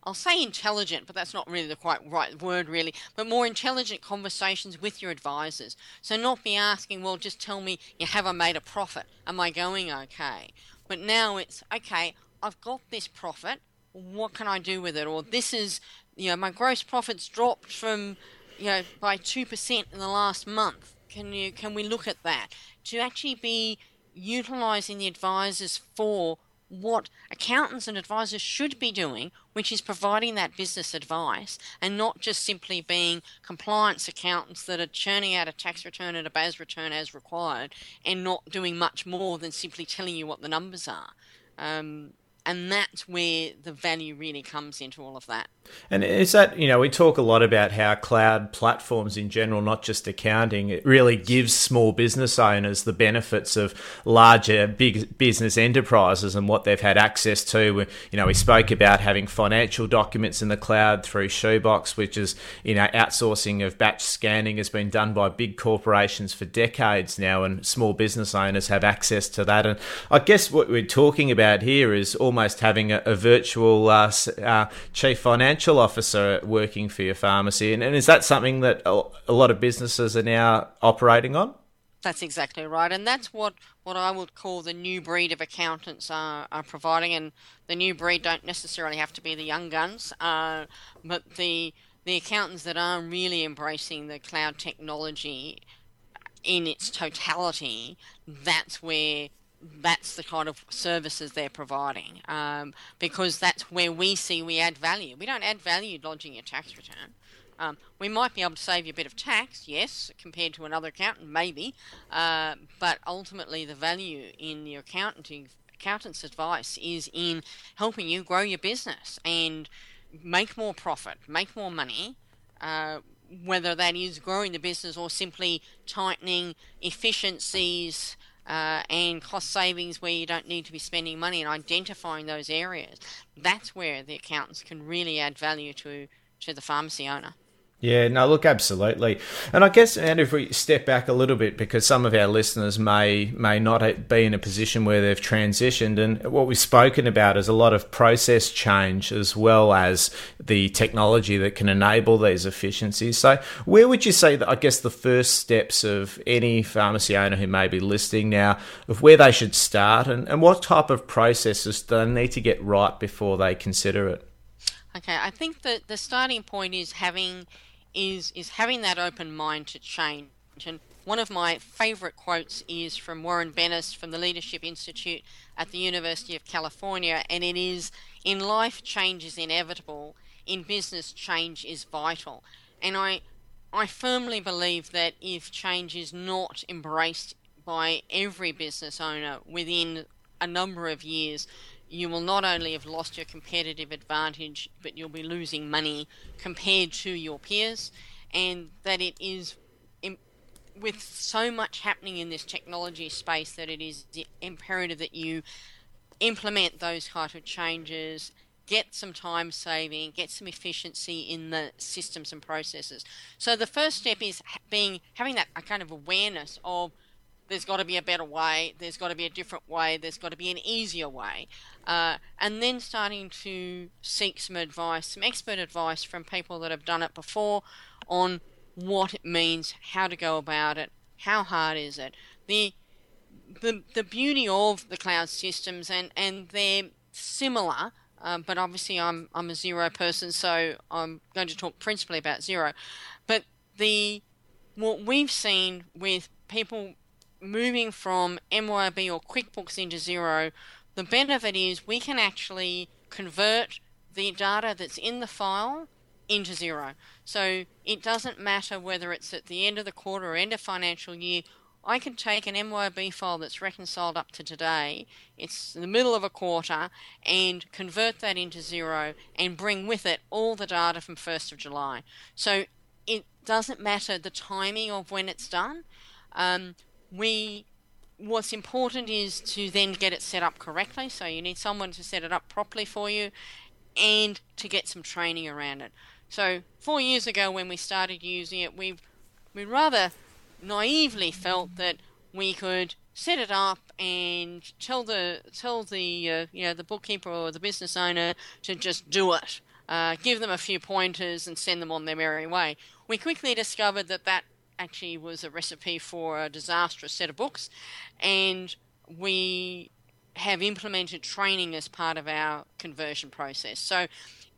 I'll say intelligent, but that's not really the quite right word, really, but more intelligent conversations with your advisors. So, not be asking, well, just tell me, you have I made a profit? Am I going okay? But now it's, okay, I've got this profit. What can I do with it? Or this is, you know, my gross profits dropped from you know, by two percent in the last month. Can you can we look at that to actually be utilising the advisors for what accountants and advisors should be doing, which is providing that business advice and not just simply being compliance accountants that are churning out a tax return and a BAS return as required and not doing much more than simply telling you what the numbers are. Um, and that's where the value really comes into all of that. And is that, you know, we talk a lot about how cloud platforms in general, not just accounting, it really gives small business owners the benefits of larger big business enterprises and what they've had access to. You know, we spoke about having financial documents in the cloud through Shoebox, which is, you know, outsourcing of batch scanning has been done by big corporations for decades now, and small business owners have access to that. And I guess what we're talking about here is almost having a, a virtual uh, uh, chief financial officer working for your pharmacy. And, and is that something that a lot of businesses are now operating on? That's exactly right, and that's what, what I would call the new breed of accountants are, are providing. And the new breed don't necessarily have to be the young guns, uh, but the the accountants that are really embracing the cloud technology in its totality. That's where that's the kind of services they're providing um, because that's where we see we add value. We don't add value lodging your tax return. Um, we might be able to save you a bit of tax, yes, compared to another accountant, maybe, uh, but ultimately the value in your accounting accountant's advice is in helping you grow your business and make more profit, make more money. Uh, whether that is growing the business or simply tightening efficiencies uh, and cost savings where you don't need to be spending money and identifying those areas. That's where the accountants can really add value to, to the pharmacy owner. Yeah, no, look, absolutely, and I guess, and if we step back a little bit, because some of our listeners may may not be in a position where they've transitioned, and what we've spoken about is a lot of process change as well as the technology that can enable these efficiencies. So, where would you say that? I guess the first steps of any pharmacy owner who may be listening now of where they should start, and, and what type of processes do they need to get right before they consider it? Okay, I think that the starting point is having is is having that open mind to change. And one of my favorite quotes is from Warren Bennis from the Leadership Institute at the University of California, and it is in life change is inevitable, in business change is vital. And I I firmly believe that if change is not embraced by every business owner within a number of years, you will not only have lost your competitive advantage, but you'll be losing money compared to your peers, and that it is with so much happening in this technology space that it is imperative that you implement those kind of changes get some time saving, get some efficiency in the systems and processes. So the first step is being having that kind of awareness of there's got to be a better way, there's got to be a different way, there's got to be an easier way. Uh, and then starting to seek some advice, some expert advice from people that have done it before on what it means, how to go about it, how hard is it. The the, the beauty of the cloud systems and, and they're similar, um, but obviously I'm I'm a Xero person, so I'm going to talk principally about Xero. But the what we've seen with people moving from MYOB or QuickBooks into Xero, the benefit is we can actually convert the data that's in the file into Xero. So it doesn't matter whether it's at the end of the quarter or end of financial year. I can take an MYOB file that's reconciled up to today, it's the middle of a quarter, and convert that into Xero and bring with it all the data from 1st of July. So it doesn't matter the timing of when it's done. Um, we what's important is to then get it set up correctly. So you need someone to set it up properly for you and to get some training around it. So four years ago when we started using it, we we rather naively felt that we could set it up and tell the tell the uh, you know the bookkeeper or the business owner to just do it. Uh, give them a few pointers and send them on their merry way. We quickly discovered that that actually was a recipe for a disastrous set of books, and we have implemented training as part of our conversion process. So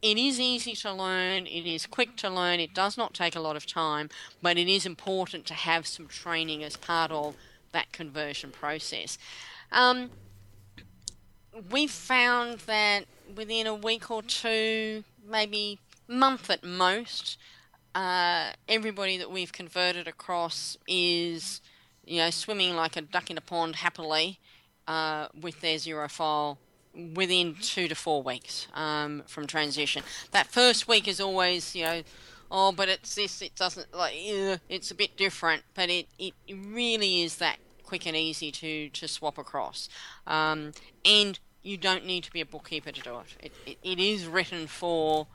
it is easy to learn, it is quick to learn, it does not take a lot of time, but it is important to have some training as part of that conversion process. Um, we've found that within a week or two, maybe month at most, uh, everybody that we've converted across is, you know, swimming like a duck in a pond happily uh, with their Xero file within two to four weeks um, from transition. That first week is always, you know, oh, but it's this, it doesn't, like, yeah, it's a bit different, but it, it really is that quick and easy to, to swap across. Um, and you don't need to be a bookkeeper to do it. It, it. it is written for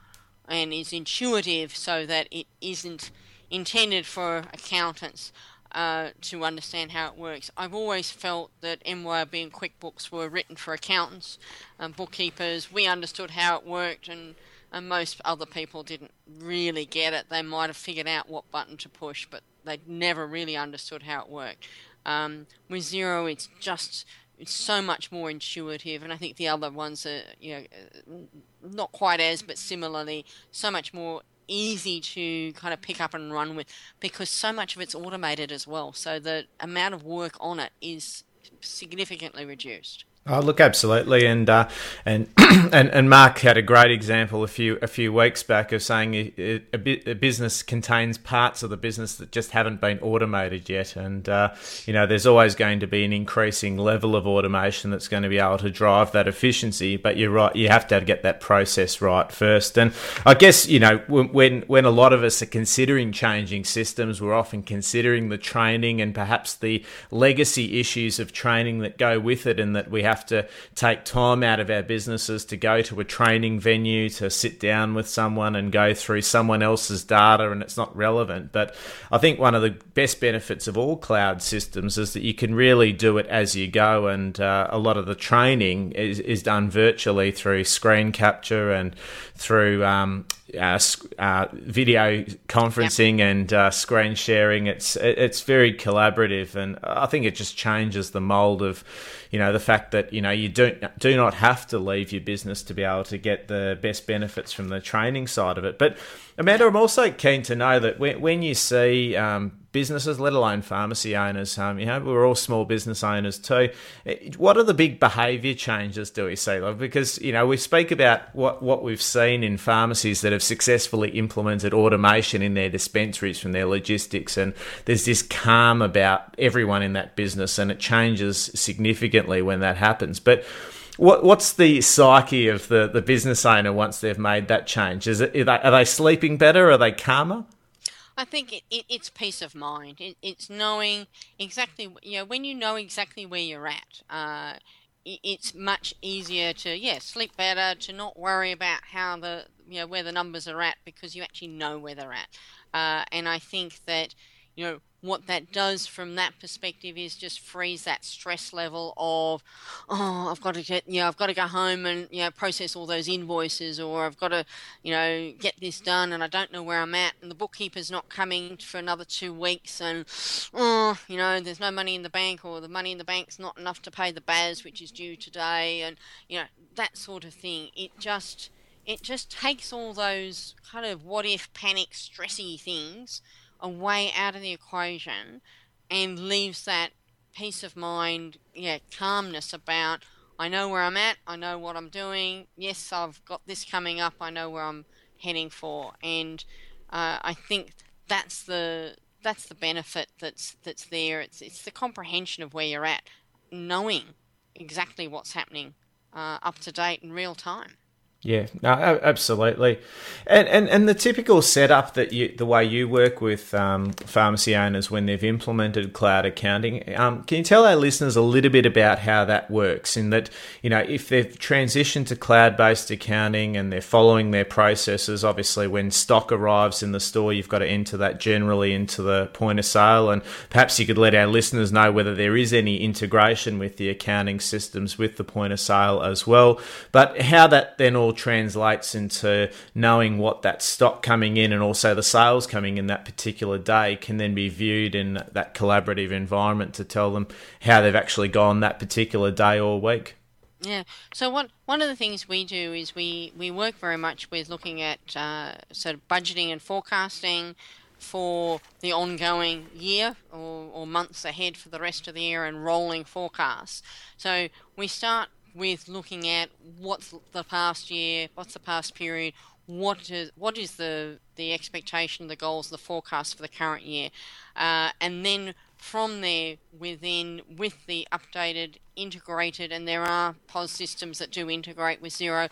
and is intuitive so that it isn't intended for accountants. Uh, to understand how it works. I've always felt that MYOB and QuickBooks were written for accountants and bookkeepers. We understood how it worked, and, and most other people didn't really get it. They might have figured out what button to push, but they never really understood how it worked. Um, with Xero, it's just it's so much more intuitive, and I think the other ones are you know not quite as, but similarly so much more easy to kind of pick up and run with because so much of it's automated as well. So the amount of work on it is significantly reduced. Oh, look, absolutely, and uh, and [clears throat] and and Marc had a great example a few a few weeks back of saying a, a, a, business contains parts of the business that just haven't been automated yet, and uh, you know there's always going to be an increasing level of automation that's going to be able to drive that efficiency. But you're right, you have to get that process right first, and I guess you know when when a lot of us are considering changing systems, we're often considering the training and perhaps the legacy issues of training that go with it, and that we have have to take time out of our businesses to go to a training venue to sit down with someone and go through someone else's data and it's not relevant. But I think one of the best benefits of all cloud systems is that you can really do it as you go, and uh, a lot of the training is, is done virtually through screen capture and through um, uh, uh, video conferencing yep. and uh, screen sharing. It's it's very collaborative, and I think it just changes the mold of, you know, the fact that you know you don't do not have to leave your business to be able to get the best benefits from the training side of it. But Amanda, I'm also keen to know that when, when you see um, businesses, let alone pharmacy owners, um, you know, we're all small business owners too. What are the big behaviour changes do we see? Like, because you know we speak about what what we've seen in pharmacies that have successfully implemented automation in their dispensaries from their logistics, and there's this calm about everyone in that business, and it changes significantly when that happens. But what what's the psyche of the, the business owner once they've made that change? Is it are they, are they sleeping better? Are they calmer? I think it, it, it's peace of mind. It, it's knowing exactly you know when you know exactly where you're at. Uh, it, it's much easier to yeah sleep better to not worry about how the you know where the numbers are at because you actually know where they're at. Uh, and I think that you know what that does from that perspective is just frees that stress level of oh i've got to get you know i've got to go home and you know process all those invoices or i've got to you know get this done and i don't know where i'm at and the bookkeeper's not coming for another two weeks and oh you know there's no money in the bank or the money in the bank's not enough to pay the BAS which is due today and you know that sort of thing. It just it just takes all those kind of what if panic stressy things a way out of the equation and leaves that peace of mind, yeah, calmness about I know where I'm at, I know what I'm doing. Yes, I've got this coming up. I know where I'm heading for, and uh, I think that's the that's the benefit that's that's there. It's it's the comprehension of where you're at, knowing exactly what's happening uh, up to date in real time. Yeah, no, absolutely, and and and the typical setup that you, the way you work with um, pharmacy owners when they've implemented cloud accounting, um, can you tell our listeners a little bit about how that works? In that, you know, if they've transitioned to cloud-based accounting and they're following their processes, obviously, when stock arrives in the store, you've got to enter that generally into the point of sale, and perhaps you could let our listeners know whether there is any integration with the accounting systems with the point of sale as well, but how that then all translates into knowing what that stock coming in and also the sales coming in that particular day can then be viewed in that collaborative environment to tell them how they've actually gone that particular day or week. Yeah. So one one of the things we do is we we work very much with looking at uh, sort of budgeting and forecasting for the ongoing year or, or months ahead for the rest of the year and rolling forecasts. So we start with looking at what's the past year, what's the past period, what is what is the the expectation, the goals, the forecast for the current year, uh, and then from there, within with the updated integrated, and there are POS systems that do integrate with Xero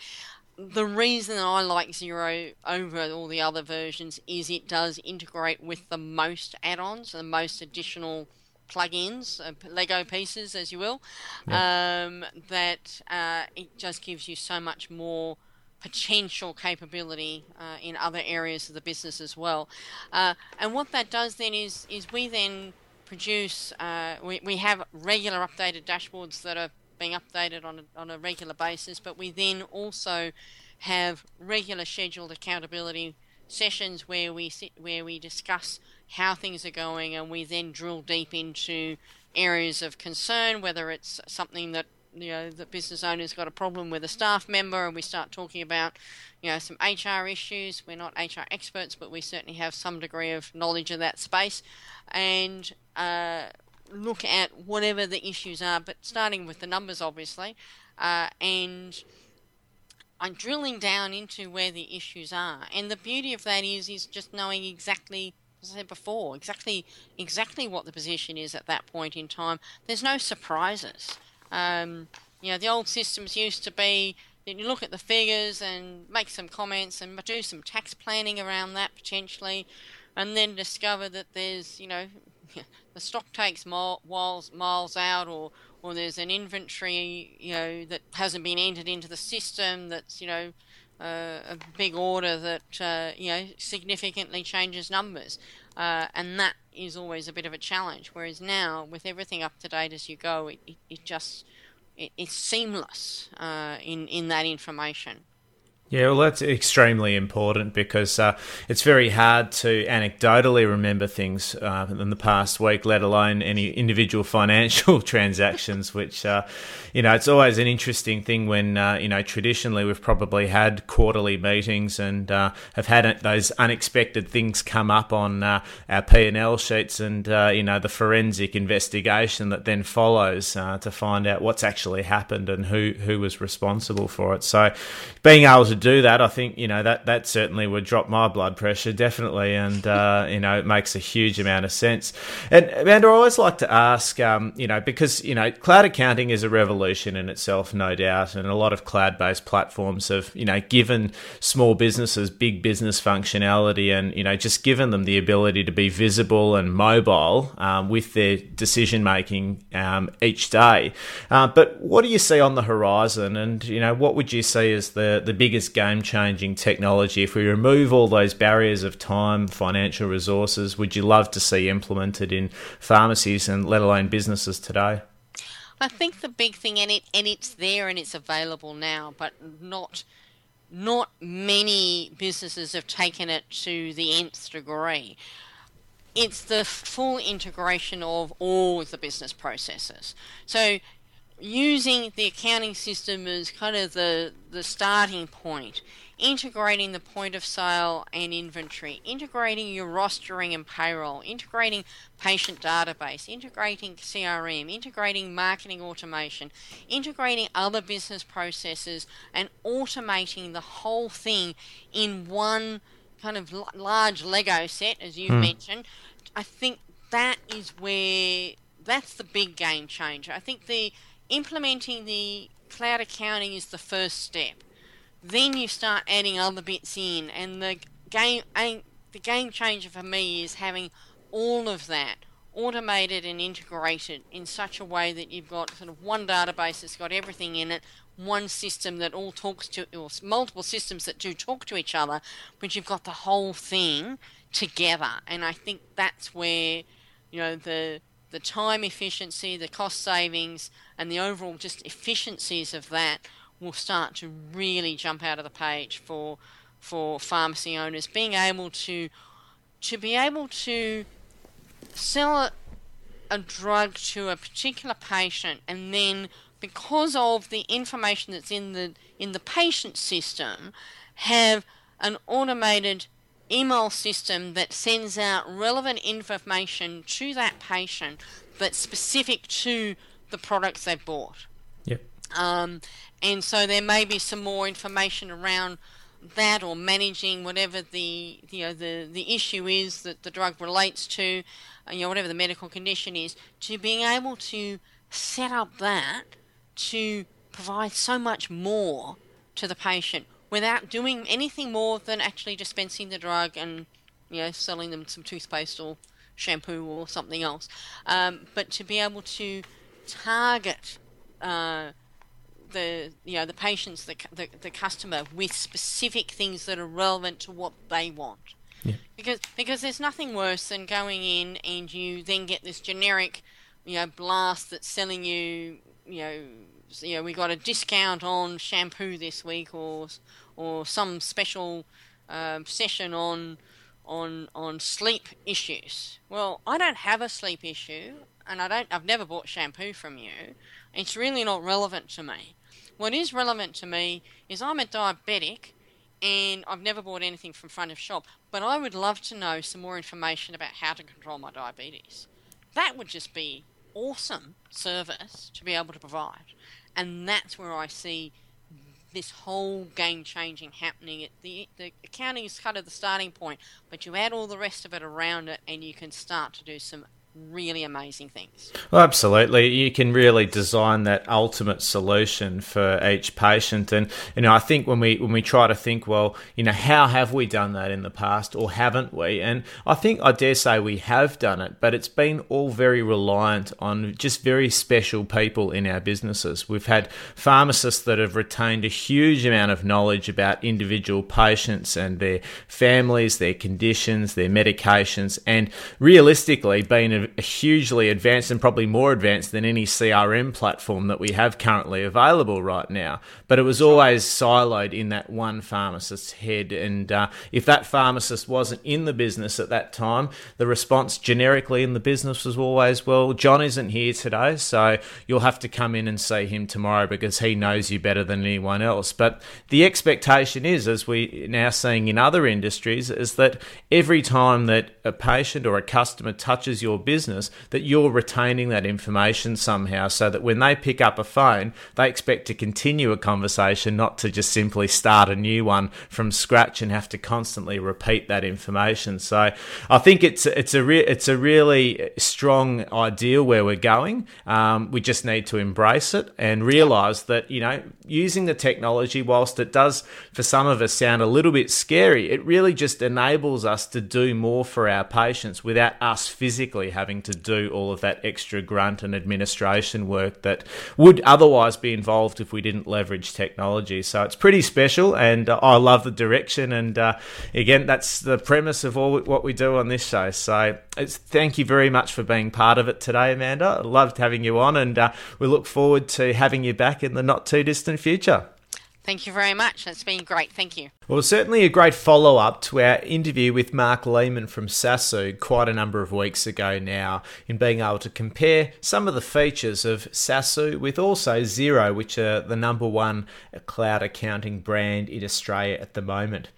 The reason I like Xero over all the other versions is it does integrate with the most add-ons, the most additional plugins, uh, Lego pieces, as you will. Um, that uh, it just gives you so much more potential capability uh, in other areas of the business as well. Uh, and what that does then is is we then produce uh, we, we have regular updated dashboards that are being updated on a, on a regular basis, but we then also have regular scheduled accountability sessions where we sit, where we discuss how things are going, and we then drill deep into areas of concern, whether it's something that you know the business owner's got a problem with a staff member and we start talking about you know some HR issues. We're not HR experts but we certainly have some degree of knowledge of that space. And uh, look at whatever the issues are but starting with the numbers obviously uh, and I'm drilling down into where the issues are. And the beauty of that is is just knowing exactly as I said before exactly exactly what the position is at that point in time there's no surprises um, you know, the old systems used to be that you look at the figures and make some comments and do some tax planning around that potentially, and then discover that there's, you know, [laughs] the stock takes miles miles out, or or there's an inventory, you know, that hasn't been entered into the system. That's you know. A big order that uh, you know significantly changes numbers, uh, and that is always a bit of a challenge. Whereas now, with everything up to date as you go, it, it, it just it, it's seamless uh, in in that information. Yeah, well, that's extremely important because uh, it's very hard to anecdotally remember things uh, in the past week, let alone any individual [laughs] financial transactions. Which, uh, you know, it's always an interesting thing when uh, you know traditionally we've probably had quarterly meetings and uh, have had those unexpected things come up on uh, our P and L sheets, and you know the forensic investigation that then follows to find out what's actually happened and who who was responsible for it. So, being able to do that, I think you know that that certainly would drop my blood pressure definitely, and uh, you know it makes a huge amount of sense. And Amanda, I always like to ask, um, you know, because you know cloud accounting is a revolution in itself, no doubt, and a lot of cloud-based platforms have you know given small businesses big business functionality, and you know just given them the ability to be visible and mobile um, with their decision making um, each day. Uh, but what do you see on the horizon, and you know what would you see as the the biggest game changing technology, if we remove all those barriers of time, financial resources, would you love to see implemented in pharmacies and let alone businesses today? I think the big thing, and it and it's there and it's available now, but not not many businesses have taken it to the nth degree. It's the full integration of all the business processes. So using the accounting system as kind of the, the starting point, integrating the point of sale and inventory, integrating your rostering and payroll, integrating patient database, integrating CRM, integrating marketing automation, integrating other business processes, and automating the whole thing in one kind of large Lego set, as you hmm. mentioned. I think that is where that's the big game changer. I think the implementing the cloud accounting is the first step. Then you start adding other bits in, and the game the game changer for me is having all of that automated and integrated in such a way that you've got sort of one database that's got everything in it, one system that all talks to, or multiple systems that do talk to each other, but you've got the whole thing together. And I think that's where, you know, the the time efficiency, the cost savings, and the overall just efficiencies of that will start to really jump out of the page for for pharmacy owners. Being able to to be able to sell a, a drug to a particular patient and then because of the information that's in the in the patient system have an automated email system that sends out relevant information to that patient that's specific to the products they've bought. Yep. Um, and so there may be some more information around that or managing whatever the you know the the issue is that the drug relates to, you know whatever the medical condition is, to being able to set up that to provide so much more to the patient without doing anything more than actually dispensing the drug and you know selling them some toothpaste or shampoo or something else. Um, but to be able to target uh, the you know the patients, the, the the customer with specific things that are relevant to what they want. Yeah. Because because there's nothing worse than going in and you then get this generic, you know, blast that's selling you, you know, you know, we got a discount on shampoo this week, or or some special um, session on on on sleep issues. Well, I don't have a sleep issue, and I don't. I've never bought shampoo from you. It's really not relevant to me. What is relevant to me is I'm a diabetic, and I've never bought anything from front of shop. But I would love to know some more information about how to control my diabetes. That would just be awesome service to be able to provide, and that's where I see this whole game changing happening. the the accounting is kind of the starting point, but you add all the rest of it around it, and you can start to do some really amazing things. Well, absolutely. You can really design that ultimate solution for each patient. And, you know, I think when we, when we try to think, well, you know, how have we done that in the past or haven't we? And I think I dare say we have done it, but it's been all very reliant on just very special people in our businesses. We've had pharmacists that have retained a huge amount of knowledge about individual patients and their families, their conditions, their medications, and realistically been hugely advanced and probably more advanced than any CRM platform that we have currently available right now. But it was always siloed in that one pharmacist's head. And uh, if that pharmacist wasn't in the business at that time, the response generically in the business was always, well, John isn't here today, so you'll have to come in and see him tomorrow because he knows you better than anyone else. But the expectation is, as we're now seeing in other industries, is that every time that a patient or a customer touches your business that you're retaining that information somehow so that when they pick up a phone, they expect to continue a conversation, not to just simply start a new one from scratch and have to constantly repeat that information. So I think it's it's a re- it's a really strong ideal where we're going. Um, we just need to embrace it and realize that you know using the technology, whilst it does for some of us sound a little bit scary, it really just enables us to do more for our patients without us physically having to do all of that extra grunt and administration work that would otherwise be involved if we didn't leverage technology. So it's pretty special, and uh, I love the direction. And uh, again, that's the premise of all what we do on this show. So thank you very much for being part of it today, Amanda. Loved having you on, and uh, we look forward to having you back in the not too distant future. Thank you very much. It's been great. Thank you. Well, certainly a great follow up to our interview with Marc Lehmann from Saasu quite a number of weeks ago now, in being able to compare some of the features of Saasu with also Xero, which are the number one cloud accounting brand in Australia at the moment.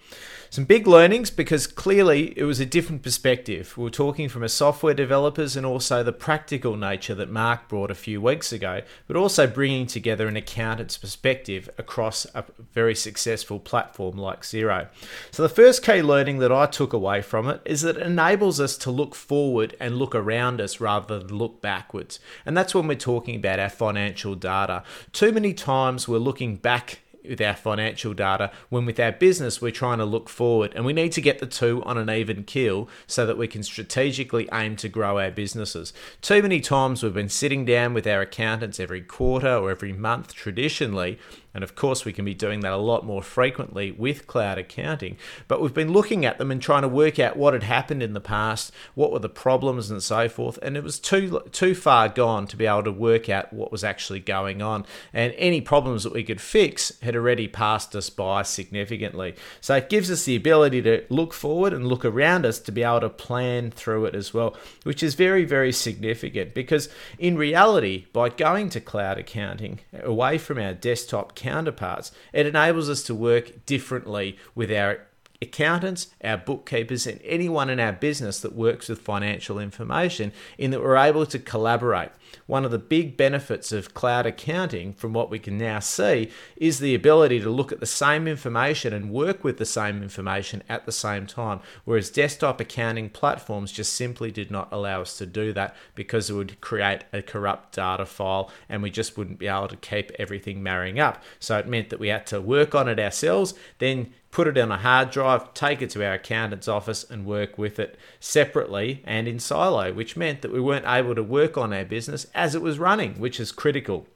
Some big learnings because clearly it was a different perspective. We were talking from a software developers and also the practical nature that Marc brought a few weeks ago, but also bringing together an accountant's perspective across a very successful platform like Xero. So the first key learning that I took away from it is that it enables us to look forward and look around us rather than look backwards. And that's when we're talking about our financial data. Too many times we're looking back with our financial data when with our business we're trying to look forward and we need to get the two on an even keel so that we can strategically aim to grow our businesses. Too many times we've been sitting down with our accountants every quarter or every month traditionally and of course, we can be doing that a lot more frequently with cloud accounting. But we've been looking at them and trying to work out what had happened in the past, what were the problems, and so forth. And it was too too far gone to be able to work out what was actually going on. And any problems that we could fix had already passed us by significantly. So it gives us the ability to look forward and look around us to be able to plan through it as well, which is very, very significant because in reality, by going to cloud accounting away from our desktop counterparts, it enables us to work differently with our accountants, our bookkeepers, and anyone in our business that works with financial information in that we're able to collaborate. One of the big benefits of cloud accounting, from what we can now see, is the ability to look at the same information and work with the same information at the same time, whereas desktop accounting platforms just simply did not allow us to do that because it would create a corrupt data file and we just wouldn't be able to keep everything marrying up. So it meant that we had to work on it ourselves, then put it on a hard drive, take it to our accountant's office, and work with it separately and in silo, which meant that we weren't able to work on our business as it was running, which is critical.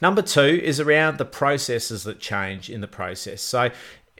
Number two is around the processes that change in the process. So,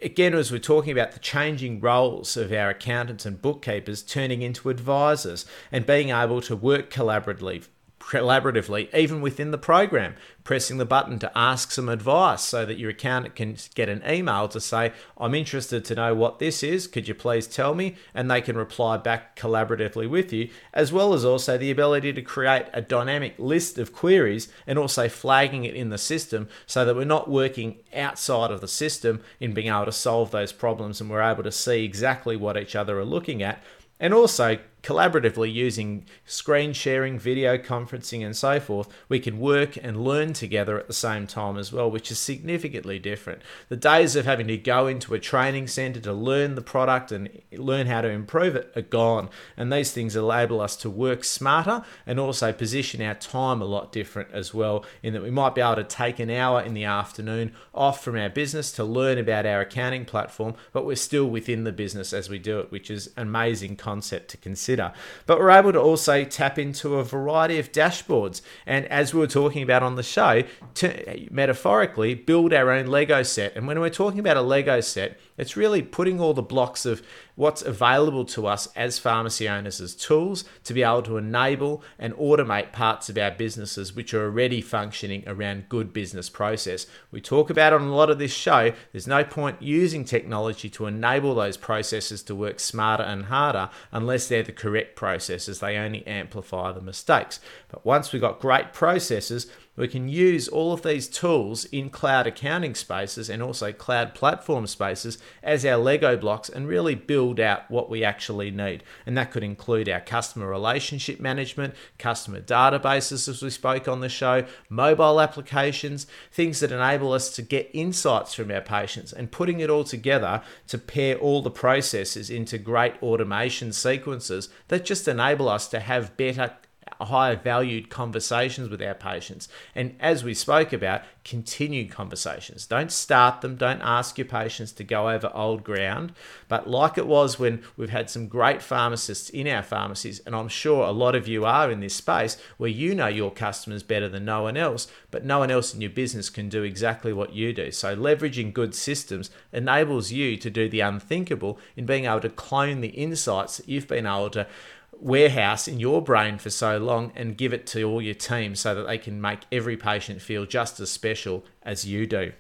again, as we're talking about the changing roles of our accountants and bookkeepers turning into advisors and being able to work collaboratively collaboratively, even within the program, pressing the button to ask some advice so that your accountant can get an email to say, I'm interested to know what this is. Could you please tell me? And they can reply back collaboratively with you, as well as also the ability to create a dynamic list of queries and also flagging it in the system so that we're not working outside of the system in being able to solve those problems and we're able to see exactly what each other are looking at. And also, collaboratively using screen sharing, video conferencing, and so forth, we can work and learn together at the same time as well, which is significantly different. The days of having to go into a training center to learn the product and learn how to improve it are gone. And these things enable us to work smarter and also position our time a lot different as well, in that we might be able to take an hour in the afternoon off from our business to learn about our accounting platform, but we're still within the business as we do it, which is an amazing concept to consider consider. But we're able to also tap into a variety of dashboards. And as we were talking about on the show, to metaphorically build our own Lego set. And when we're talking about a Lego set, it's really putting all the blocks of what's available to us as pharmacy owners as tools to be able to enable and automate parts of our businesses which are already functioning around good business process. We talk about on a lot of this show, there's no point using technology to enable those processes to work smarter and harder unless they're the correct processes. They only amplify the mistakes. But once we've got great processes, we can use all of these tools in cloud accounting spaces and also cloud platform spaces as our Lego blocks and really build out what we actually need. And that could include our customer relationship management, customer databases, as we spoke on the show, mobile applications, things that enable us to get insights from our patients and putting it all together to pair all the processes into great automation sequences that just enable us to have better higher valued conversations with our patients. And as we spoke about, continued conversations. Don't start them, don't ask your patients to go over old ground. But like it was when we've had some great pharmacists in our pharmacies, and I'm sure a lot of you are in this space where you know your customers better than no one else, but no one else in your business can do exactly what you do. So leveraging good systems enables you to do the unthinkable in being able to clone the insights that you've been able to warehouse in your brain for so long and give it to all your team so that they can make every patient feel just as special as you do.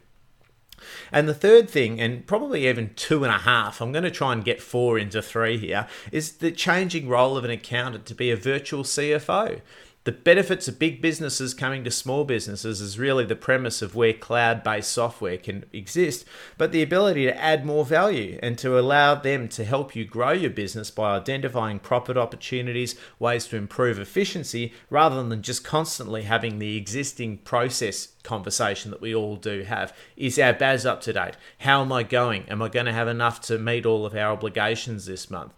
And the third thing, and probably even two and a half, I'm going to try and get four into three here, is the changing role of an accountant to be a virtual CFO. The benefits of big businesses coming to small businesses is really the premise of where cloud based software can exist, but the ability to add more value and to allow them to help you grow your business by identifying profit opportunities, ways to improve efficiency, rather than just constantly having the existing process conversation that we all do have. Is our BAS up to date? How am I going? Am I going to have enough to meet all of our obligations this month?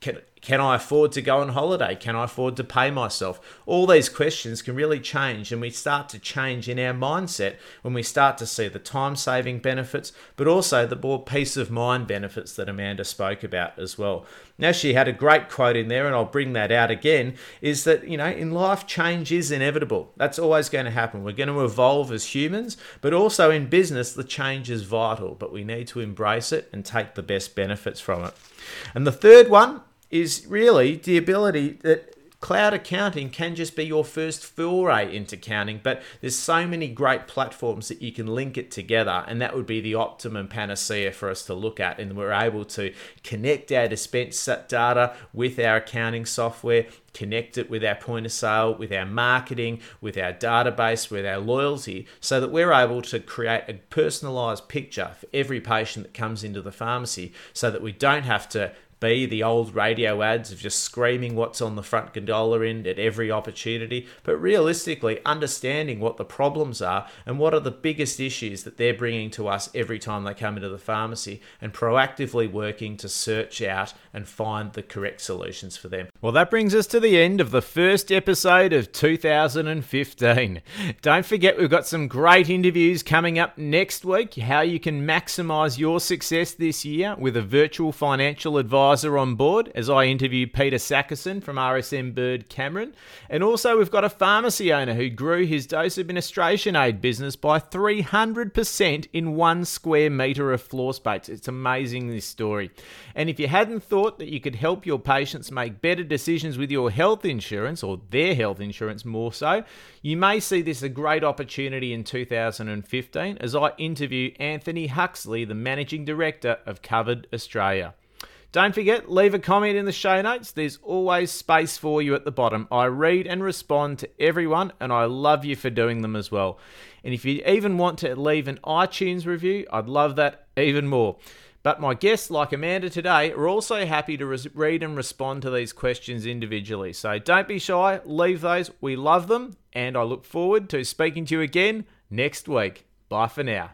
Can, can I afford to go on holiday? Can I afford to pay myself? All these questions can really change, and we start to change in our mindset when we start to see the time saving benefits, but also the more peace of mind benefits that Amanda spoke about as well. Now, she had a great quote in there, and I'll bring that out again is that, you know, in life, change is inevitable. That's always going to happen. We're going to evolve as humans, but also in business, the change is vital, but we need to embrace it and take the best benefits from it. And the third one is really the ability that cloud accounting can just be your first foray into accounting, but there's so many great platforms that you can link it together, and that would be the optimum panacea for us to look at. And we're able to connect our dispense data with our accounting software, connect it with our point of sale, with our marketing, with our database, with our loyalty, so that we're able to create a personalized picture for every patient that comes into the pharmacy so that we don't have to be the old radio ads of just screaming what's on the front gondola end at every opportunity, but realistically understanding what the problems are and what are the biggest issues that they're bringing to us every time they come into the pharmacy and proactively working to search out and find the correct solutions for them. Well, that brings us to the end of the first episode of 2015. Don't forget, we've got some great interviews coming up next week. How you can maximize your success this year with a virtual financial advisor advisor on board as I interview Peter Sackerson from RSM Bird Cameron. And also, we've got a pharmacy owner who grew his dose administration aid business by 300% in one square metre of floor space. It's amazing, this story. And if you hadn't thought that you could help your patients make better decisions with your health insurance, or their health insurance more so, you may see this a great opportunity in 2015 as I interview Anthony Huxley, the Managing Director of Covered Australia. Don't forget, leave a comment in the show notes. There's always space for you at the bottom. I read and respond to everyone, and I love you for doing them as well. And if you even want to leave an iTunes review, I'd love that even more. But my guests, like Amanda today, are also happy to res- read and respond to these questions individually. So don't be shy, leave those. We love them, and I look forward to speaking to you again next week. Bye for now.